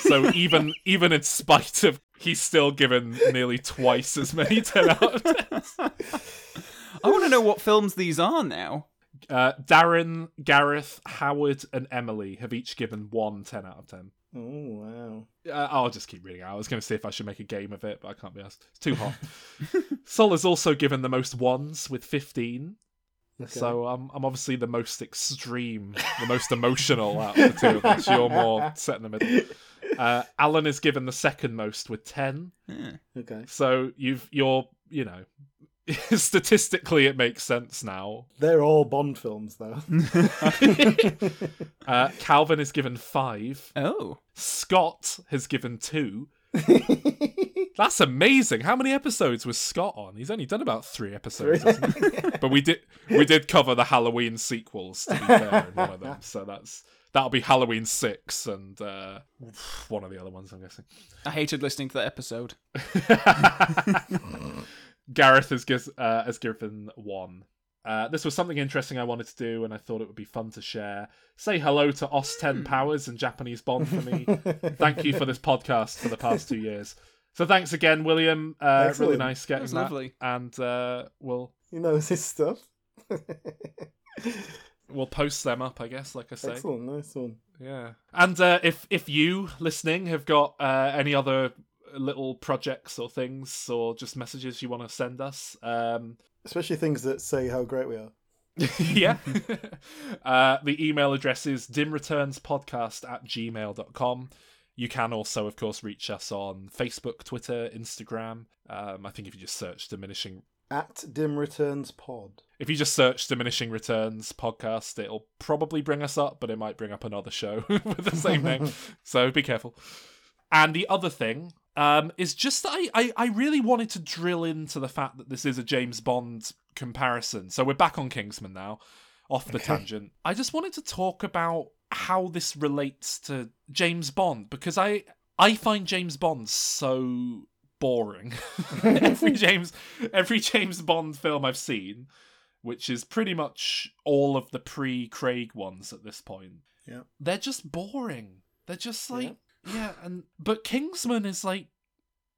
So *laughs* even even in spite of, he's still given nearly twice as many 10 out of 10s. I want to know what films these are now. Uh, Darren, Gareth, Howard, and Emily have each given one 10 out of 10. Oh wow. Uh, I'll just keep reading. I was going to see if I should make a game of it, but I can't be asked. It's too hot. *laughs* Sol is also given the most ones with 15. Okay. So I'm, I'm obviously the most extreme, the most emotional out of the two of us. *laughs* You're more set in the middle. Uh, Alan is given the second most with 10. Yeah. Okay. So you've, you're, you know, *laughs* statistically it makes sense now. They're all Bond films though. *laughs* Uh, Calvin is given five. Oh. Scott has given two. *laughs* That's amazing. How many episodes was Scott on? He's only done about three episodes, hasn't he? but we did we did cover the Halloween sequels to be fair in one of them. So that's that'll be Halloween six and uh, one of the other ones, I'm guessing. I hated listening to that episode. Gareth has, giz- uh, has given one. Uh, this was something interesting I wanted to do, and I thought it would be fun to share. Say hello to Austin Powers and Japanese Bond for me. *laughs* Thank you for this podcast for the past two years. So thanks again, William. Uh, really nice getting was that. lovely. And uh, we'll he knows his stuff. *laughs* we'll post them up, I guess. Like I say, Excellent, nice one. yeah. And uh, if if you listening have got uh, any other little projects or things or just messages you want to send us, um, Especially things that say how great we are. *laughs* yeah. *laughs* uh, the email address is dimreturnspodcast at gmail.com. You can also, of course, reach us on Facebook, Twitter, Instagram. Um, I think if you just search diminishing At Dim Returns Pod. if you just search diminishing returns podcast it'll probably bring us up but it might bring up another show *laughs* with the same name so be careful and the other thing um, is just that I, I, I really wanted to drill into the fact that this is a james bond comparison so we're back on kingsman now off the Okay. tangent i just wanted to talk about how this relates to james bond because i i find james bond so boring *laughs* every *laughs* james every james bond film i've seen which is pretty much all of the pre Craig ones at this point. Yeah. They're just boring. They're just like yeah, and but Kingsman is like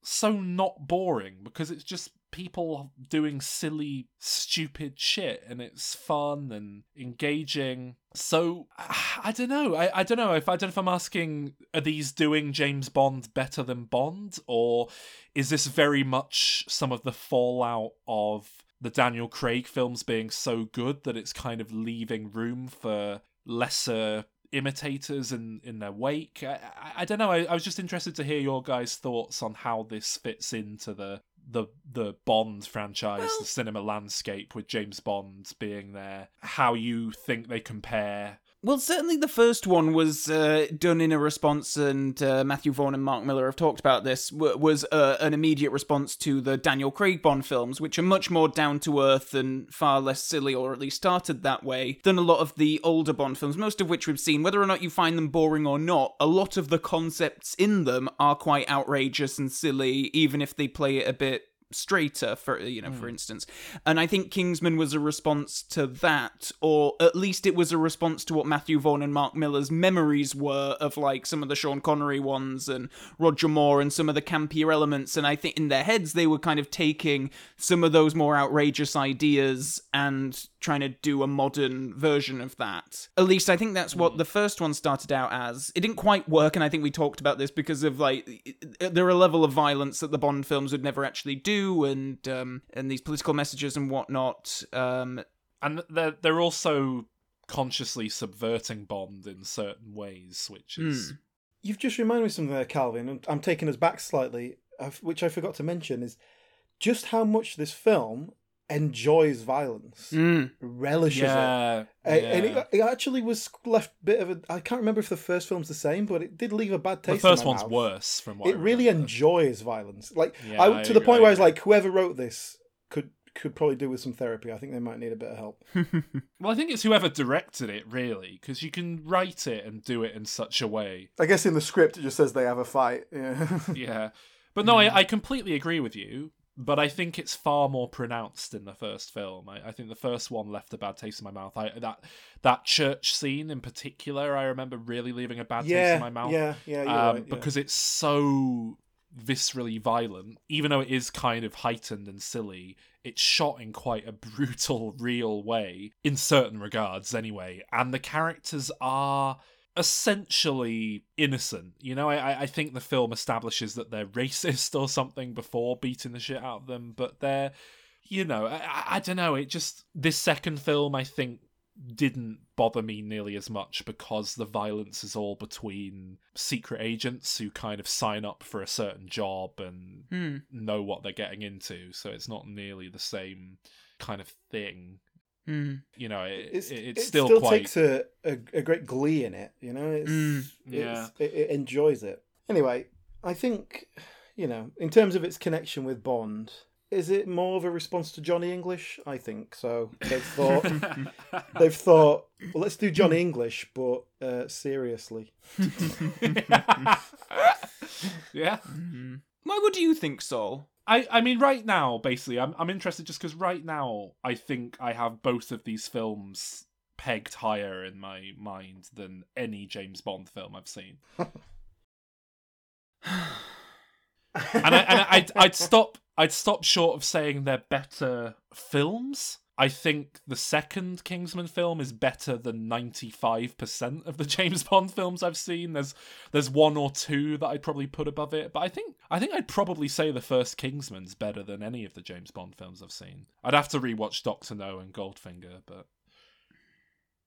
so not boring because it's just people doing silly, stupid shit and it's fun and engaging. So I don't know. I, I don't know if I don't know if I'm asking are these doing James Bond better than Bond or is this very much some of the fallout of the Daniel Craig films being so good that it's kind of leaving room for lesser imitators in in their wake. I, I, I don't know. I, I, was just interested to hear your guys' thoughts on how this fits into the the the Bond franchise, well, the cinema landscape with James Bond being there. How you think they compare well, certainly the first one was uh, done in a response, and uh, Matthew Vaughn and Mark Millar have talked about this. W- was uh, an immediate response to the Daniel Craig Bond films, which are much more down to earth and far less silly, or at least started that way, than a lot of the older Bond films, most of which we've seen. Whether or not you find them boring or not, a lot of the concepts in them are quite outrageous and silly, even if they play it a bit straighter for you know mm. for hmm. instance and i think kingsman was a response to that or at least it was a response to what matthew vaughn and mark millar's memories were of like some of the sean connery ones and roger moore and some of the campier elements and i think in their heads they were kind of taking some of those more outrageous ideas and trying to do a modern version of that. At least I think that's what hmm. the first one started out as. It didn't quite work, and I think we talked about this because of like there are a level of violence that the Bond films would never actually do, and um, and these political messages and whatnot. Um, and they're they're also consciously subverting Bond in certain ways, which is. Mm. You've just reminded me of something there, Calvin. And I'm taking us back slightly, which I forgot to mention is just how much this film enjoys violence, mm. relishes yeah, it, yeah. and it, it, actually was left a bit of a. I can't remember if the first film's the same, but it did leave a bad taste. The first one's mouth. worse, from what it really enjoys violence. Like yeah, I, to I the point where I was like, whoever wrote this could could probably do with some therapy. I think they might need a bit of help. *laughs* well, I think it's whoever directed it, really, because you can write it and do it in such a way. I guess in the script it just says they have a fight. Yeah. yeah. *laughs* But no, I, I completely agree with you but I think it's far more pronounced in the first film. I, I, think the first one left a bad taste in my mouth. I, that that church scene in particular, I remember really leaving a bad yeah, taste in my mouth. Yeah, yeah, um, right, yeah. because it's so viscerally violent, even though it is kind of heightened and silly. It's shot in quite a *laughs* brutal, real way in certain regards, anyway. And the characters are essentially innocent. You know, I, I think the film establishes that they're *laughs* racist or something before beating the shit out of them, but they're, you know, I, I don't know. It just, this second film, I think, didn't bother me nearly as much because the violence is all between secret agents who kind of sign up for a certain job and hmm. know what they're getting into. So it's not nearly the same kind of thing Mm. You know, it, it's, it's it still, still quite... takes a, a, a, great glee in it. You know, it's, mm. yeah, it's, it, it enjoys it. Anyway, I think you know, in terms of its connection with Bond, is it more of a response to Johnny English? I think so. They've thought *laughs* they've thought, well, let's do Johnny English, but uh, seriously. *laughs* yeah. Mm-hmm. Why would you think, Sol? I, I mean, right now, basically, I'm I'm interested just because right now I think I have both of these films pegged higher in my mind than any James Bond film I've seen. and I, and I'd, I'd stop I'd stop short of saying they're better films. I think the second Kingsman film is better than 95% of the *laughs* James Bond films I've seen. There's there's one or two that I'd probably put above it, but I think I think I'd probably say the first Kingsman's better than any of the James Bond films I've seen. I'd have to rewatch Doctor No and Goldfinger, but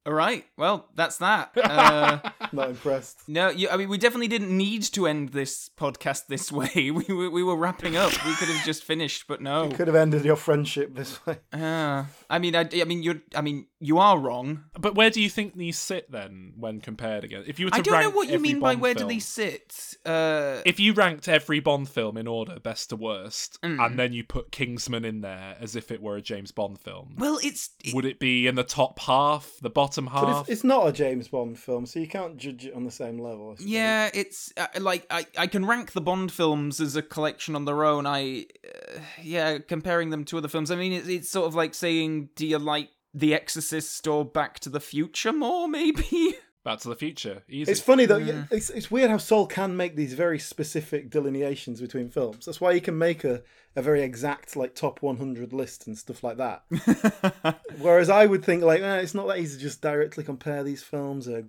all right. Well, that's that. *laughs* Uh, Not impressed. No, you, I mean, we definitely didn't need to end this podcast this *laughs* way. We, we, we were wrapping up. We could have just finished, but no. You could have ended your friendship this way. Uh, I mean, I, I mean, you're. I mean, you are wrong. But where do you think these sit then, when compared again? If you were to I don't know what you mean Bond by where film, do these sit. Uh, if you ranked every Bond film in order, best to worst, mm. and then you put Kingsman in there as if it were a James Bond film, well, it's it, would it be in the top half, the bottom? Bottom half. it's, it's not a James Bond film, so you can't judge it on the same level. Yeah, it's uh, like I, I can rank the Bond films as a collection on their own. I, uh, yeah, comparing them to other films. I mean, it's, it's sort of like saying, do you like The Exorcist or Back to the Future more? *laughs* Maybe. Back to the Future. Easy. It's funny though. yeah, It's it's weird how Sol can make these very specific delineations between films. That's why he can make a, a very exact like top 100 list and stuff like that. *laughs* Whereas I would think like, eh, it's not that easy to just directly compare these films. A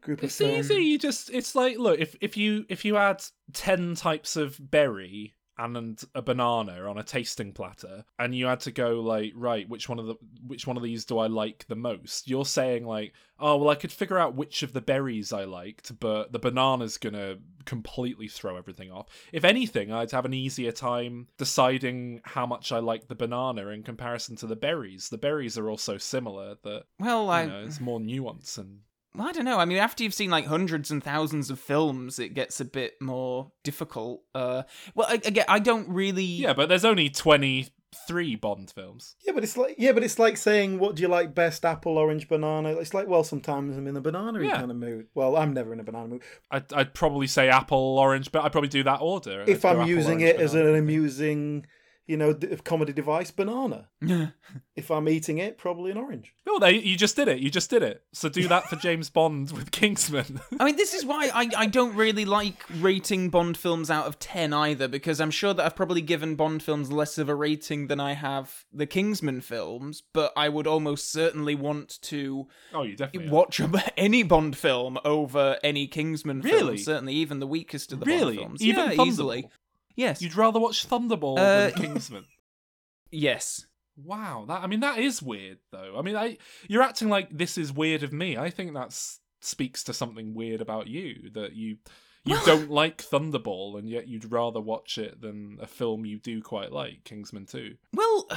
group of It's films. easy. You just it's like look if if you if you add ten types of berry and a banana on a tasting platter and you had to go like right which one of the which one of these do I like the most? You're saying like oh well I could figure out which of the berries I liked but the banana's gonna completely throw everything off. If anything I'd have an easier time deciding how much I like the banana in comparison to the berries. The berries are also similar that well, I, know it's more nuance and I don't know. I mean, after you've seen like hundreds and thousands of films, it gets a bit more difficult. Uh, well, I, again, I don't really. Yeah, but there's only 23 Bond films. Yeah, but it's like yeah, but it's like saying what do you like best, apple, orange, banana? It's like well, sometimes I'm in a banana Yeah. kind of mood. Well, I'm never in a banana mood. I'd, I'd probably say apple, orange, but I'd probably do that order. If I'd I'm apple, using orange, it as an amusing, you know, d- comedy device, banana. *laughs* If I'm eating it, probably an orange. Oh, no, they, you just did it. You just did it. So do that for James Bond with Kingsman. I mean, this is why I, I don't really like rating Bond films out of 10 either, because I'm sure that I've probably given Bond films less of a rating than I have the Kingsman films, but I would almost certainly want to oh, you definitely. are. watch any Bond film over any Kingsman film. Really? Certainly, even the weakest of the Really? Bond films. Even yeah, Thunderball? easily. Yes. You'd rather watch Thunderball Uh, than Kingsman. *laughs* Yes. Wow, that I mean that is weird though. I mean, I you're acting like this is weird of me. I think that's speaks to something weird about you that you you don't like Thunderball and yet you'd rather watch it than a film you do quite like, Kingsman 2. Well,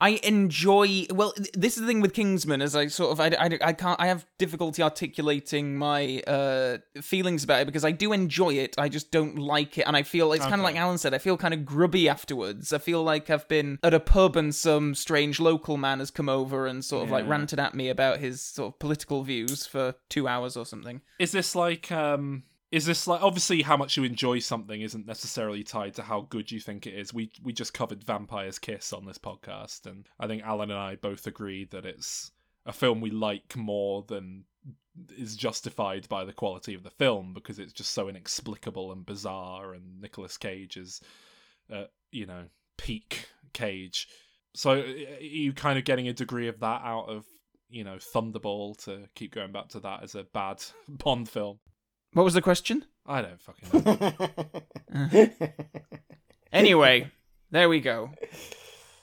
I enjoy. Well, this is the thing with Kingsman, as I sort of, I, I, I can't, I have difficulty articulating my uh, feelings about it because I do enjoy it. I just don't like it, and I feel it's kind of like Alan said. I feel kind of grubby afterwards. I feel like I've been at a pub and some strange local man has come over and sort of like ranted at me about his sort of political views for two hours or something. Is this like um is this like obviously how much you enjoy something isn't necessarily tied to how good you think it is. We we just covered Vampire's Kiss on this podcast and I think Alan and I both agreed that it's a film we like more than is justified by the quality of the film because it's just so inexplicable and bizarre and Nicolas Cage is uh, you know peak Cage. So uh, are you kind of getting a degree of that out of you know Thunderball to keep going back to that as a bad *laughs* Bond film. What was the question? I don't fucking know. *laughs* Anyway, there we go.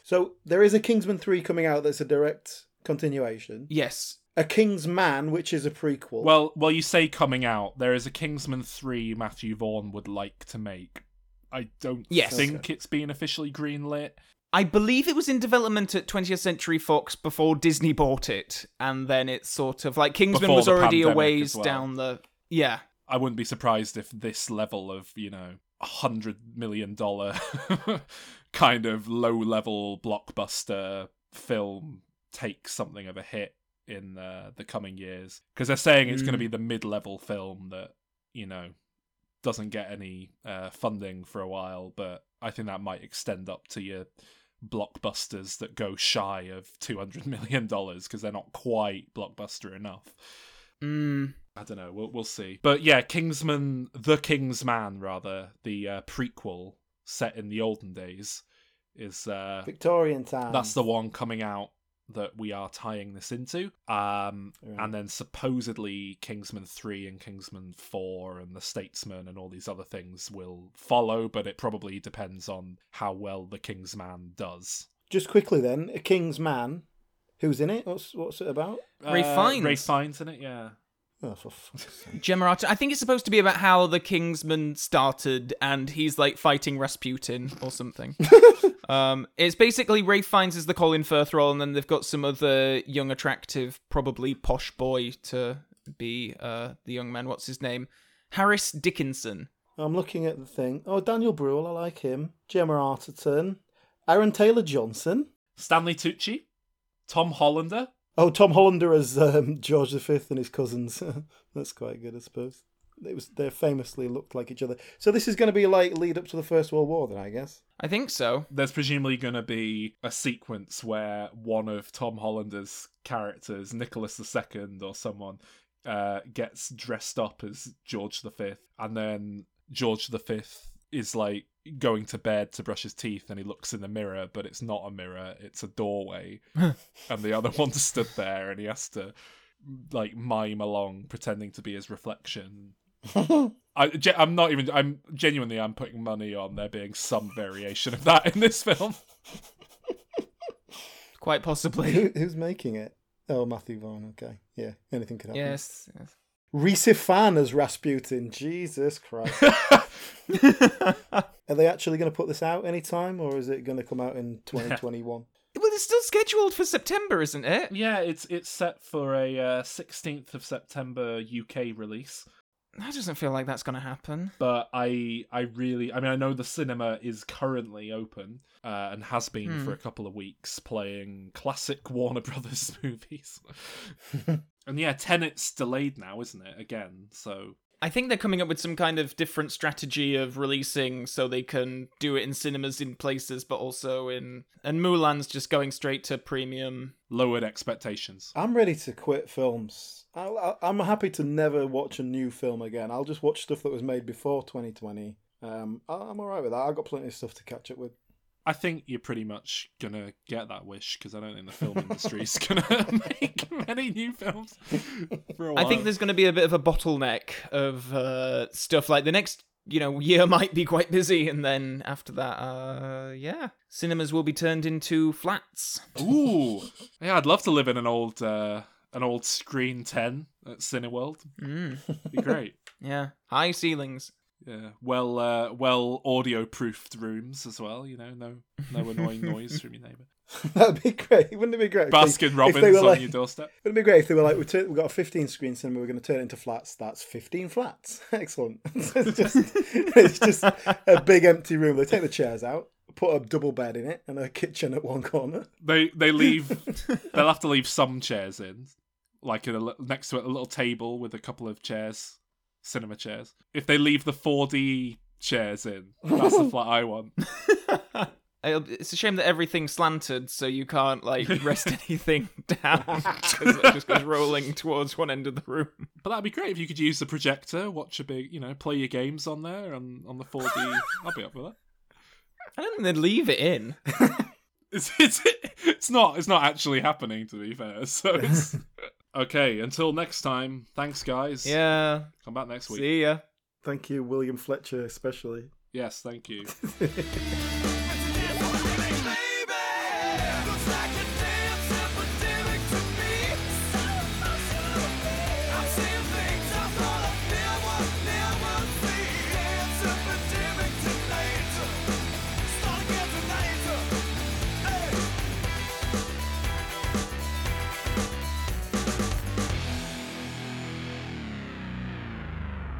so there is a Kingsman 3 coming out that's a direct continuation. Yes. A King's Man, which is a prequel. well, well, you say coming out. There is a Kingsman three Matthew Vaughn would like to make. I don't Yes. think it's been officially greenlit. I believe it was in development at 20th Century Fox before Disney bought it, and then it's sort of like Kingsman Before was already a ways well. down the. Yeah. I wouldn't be surprised if this level of you know hundred million dollar *laughs* kind of low level blockbuster film takes something of a hit in uh, the coming years because they're saying it's going to Mm. be the mid level film that you know doesn't get any uh, funding for a while, but I think that might extend up to your blockbusters that go shy of two hundred million dollars because they're not quite blockbuster enough. Mm. I don't know. We'll we'll see. But yeah, Kingsman, the King's Man, rather the uh, prequel set in the olden days, is uh, Victorian time. that's the one coming out that we are tying this into. Um, Right. and then supposedly Kingsman three and Kingsman four and the Statesman and all these other things will follow, but it probably depends on how well the King's Man does. Just quickly then, a King's Man. Who's in it? What's what's it about? Ralph Uh, Fiennes. Ralph Fiennes in it, yeah. Oh, for fuck's sake. Gemma Arter- I think it's supposed to be about how the Kingsman started and he's like fighting Rasputin or something. *laughs* um, it's basically Ralph Fiennes is the Colin Firth role, and then they've got some other young, attractive, probably posh boy to be uh, the young man. What's his name? Harris Dickinson. I'm looking at the thing. Oh, Daniel Bruhl, I like him. Gemma Arterton. Aaron Taylor Johnson. Stanley Tucci, Tom Hollander, Oh, Tom Hollander as um, *laughs* George V and his cousins. *laughs* That's quite good, I suppose. It was they famously looked like each other. So this is going to be like lead up to the First World War, then I guess. I think so. There's presumably going to be a sequence where one of Tom Hollander's characters, Nicholas II or someone, uh, gets dressed up as George V, and then George V is like going to bed to brush his teeth and he looks in the mirror, but it's not a mirror, it's a doorway. *laughs* and the other one stood there and he has to like mime along pretending to be his reflection. *laughs* I, am not even. I'm genuinely. I'm putting money on there being some variation of that in this film. *laughs* Quite possibly. Who, who's making it? Oh, Matthew Vaughn. Okay, yeah. Anything could happen. Yes. yes. Rhys Ifans as Rasputin. Jesus Christ. *laughs* Are they actually going to put this out anytime, or is it going to come out in *laughs* 2021? well, it's still scheduled for September, isn't it? Yeah, it's it's set for a uh, 16th of September UK release. That doesn't feel like that's going to happen. But I, I really, I mean, I know the cinema is currently open uh, and has been hmm. for a couple of weeks, playing classic *laughs* Warner Brothers movies. and yeah, Tenet's delayed now, isn't it? Again, so I think they're coming up with some kind of different strategy of releasing so they can do it in cinemas in places, but also in. And Mulan's just going straight to premium. Lowered expectations. I'm ready to quit films. i am happy to never watch a new film again. I'll just watch stuff that was made before 2020. Um, I'm alright with that. I've got plenty of stuff to catch up with. I think you're pretty much gonna get that wish because I don't think the film industry is gonna *laughs* make many new films for a while. I think there's gonna be a bit of a bottleneck of uh, stuff like the next you know year *laughs* might be quite busy and then after that uh yeah cinemas will be turned into flats. Ooh. Yeah i'd love to live in an old uh an old screen 10 at cineworld. Mm. be great. *laughs* Yeah high ceilings yeah, well, uh, well audio-proofed rooms as well. You know, no, no annoying *laughs* noise from your neighbour. *laughs* That'd be great. Wouldn't it be great? Baskin Robbins on like, your doorstep. Wouldn't it be great if they were like, we we've got a 15 screen cinema, we're going to turn it into flats. That's 15 flats. *laughs* Excellent. it's just, it's just a big empty room. They take the chairs out, put a double bed in it, and a kitchen at one corner. They they leave. they'll have to leave some chairs in, like a, next to it, a little table with a couple of chairs cinema chairs. If they leave the 4D chairs in, *laughs* that's the flat I want. *laughs* It's a shame that everything's slanted, so you can't like *laughs* rest anything down because it just goes rolling towards one end of the room. But that'd be great if you could use the projector, watch a big, you know, play your games on there and on the 4D. I'll be up for that. I don't think they'd leave it in. it's, it's it's not it's not actually happening to be fair. So it's Okay, until next time, thanks, guys. Yeah. Come back next week. See ya. Thank you, William Fletcher, especially. Yes, thank you. *laughs*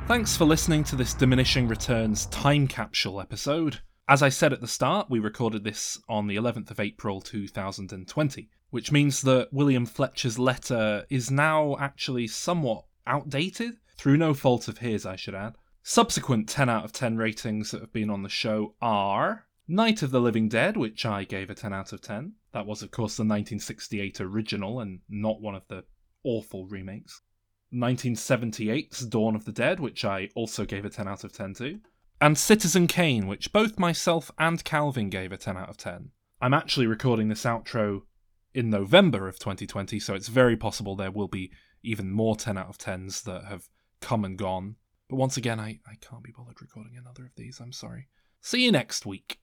Thanks for listening to this Diminishing Returns time capsule episode. As I said at the start, we recorded this on the 11th of April 2020, which means that William Fletcher's letter is now actually somewhat outdated, through no fault of his, I should add. Subsequent 10 out of 10 ratings that have been on the show are Night of the Living Dead, which I gave a 10 out of 10. That was, of course, the 1968 original and not one of the awful remakes. 1978's Dawn of the Dead, which I also gave a 10 out of 10 to, and Citizen Kane, which both myself and Calvin gave a 10 out of 10. I'm actually recording this outro in November of 2020, so it's very possible there will be even more 10 out of 10s that have come and gone. But once again, I, I can't be bothered recording another of these, I'm sorry. See you next week.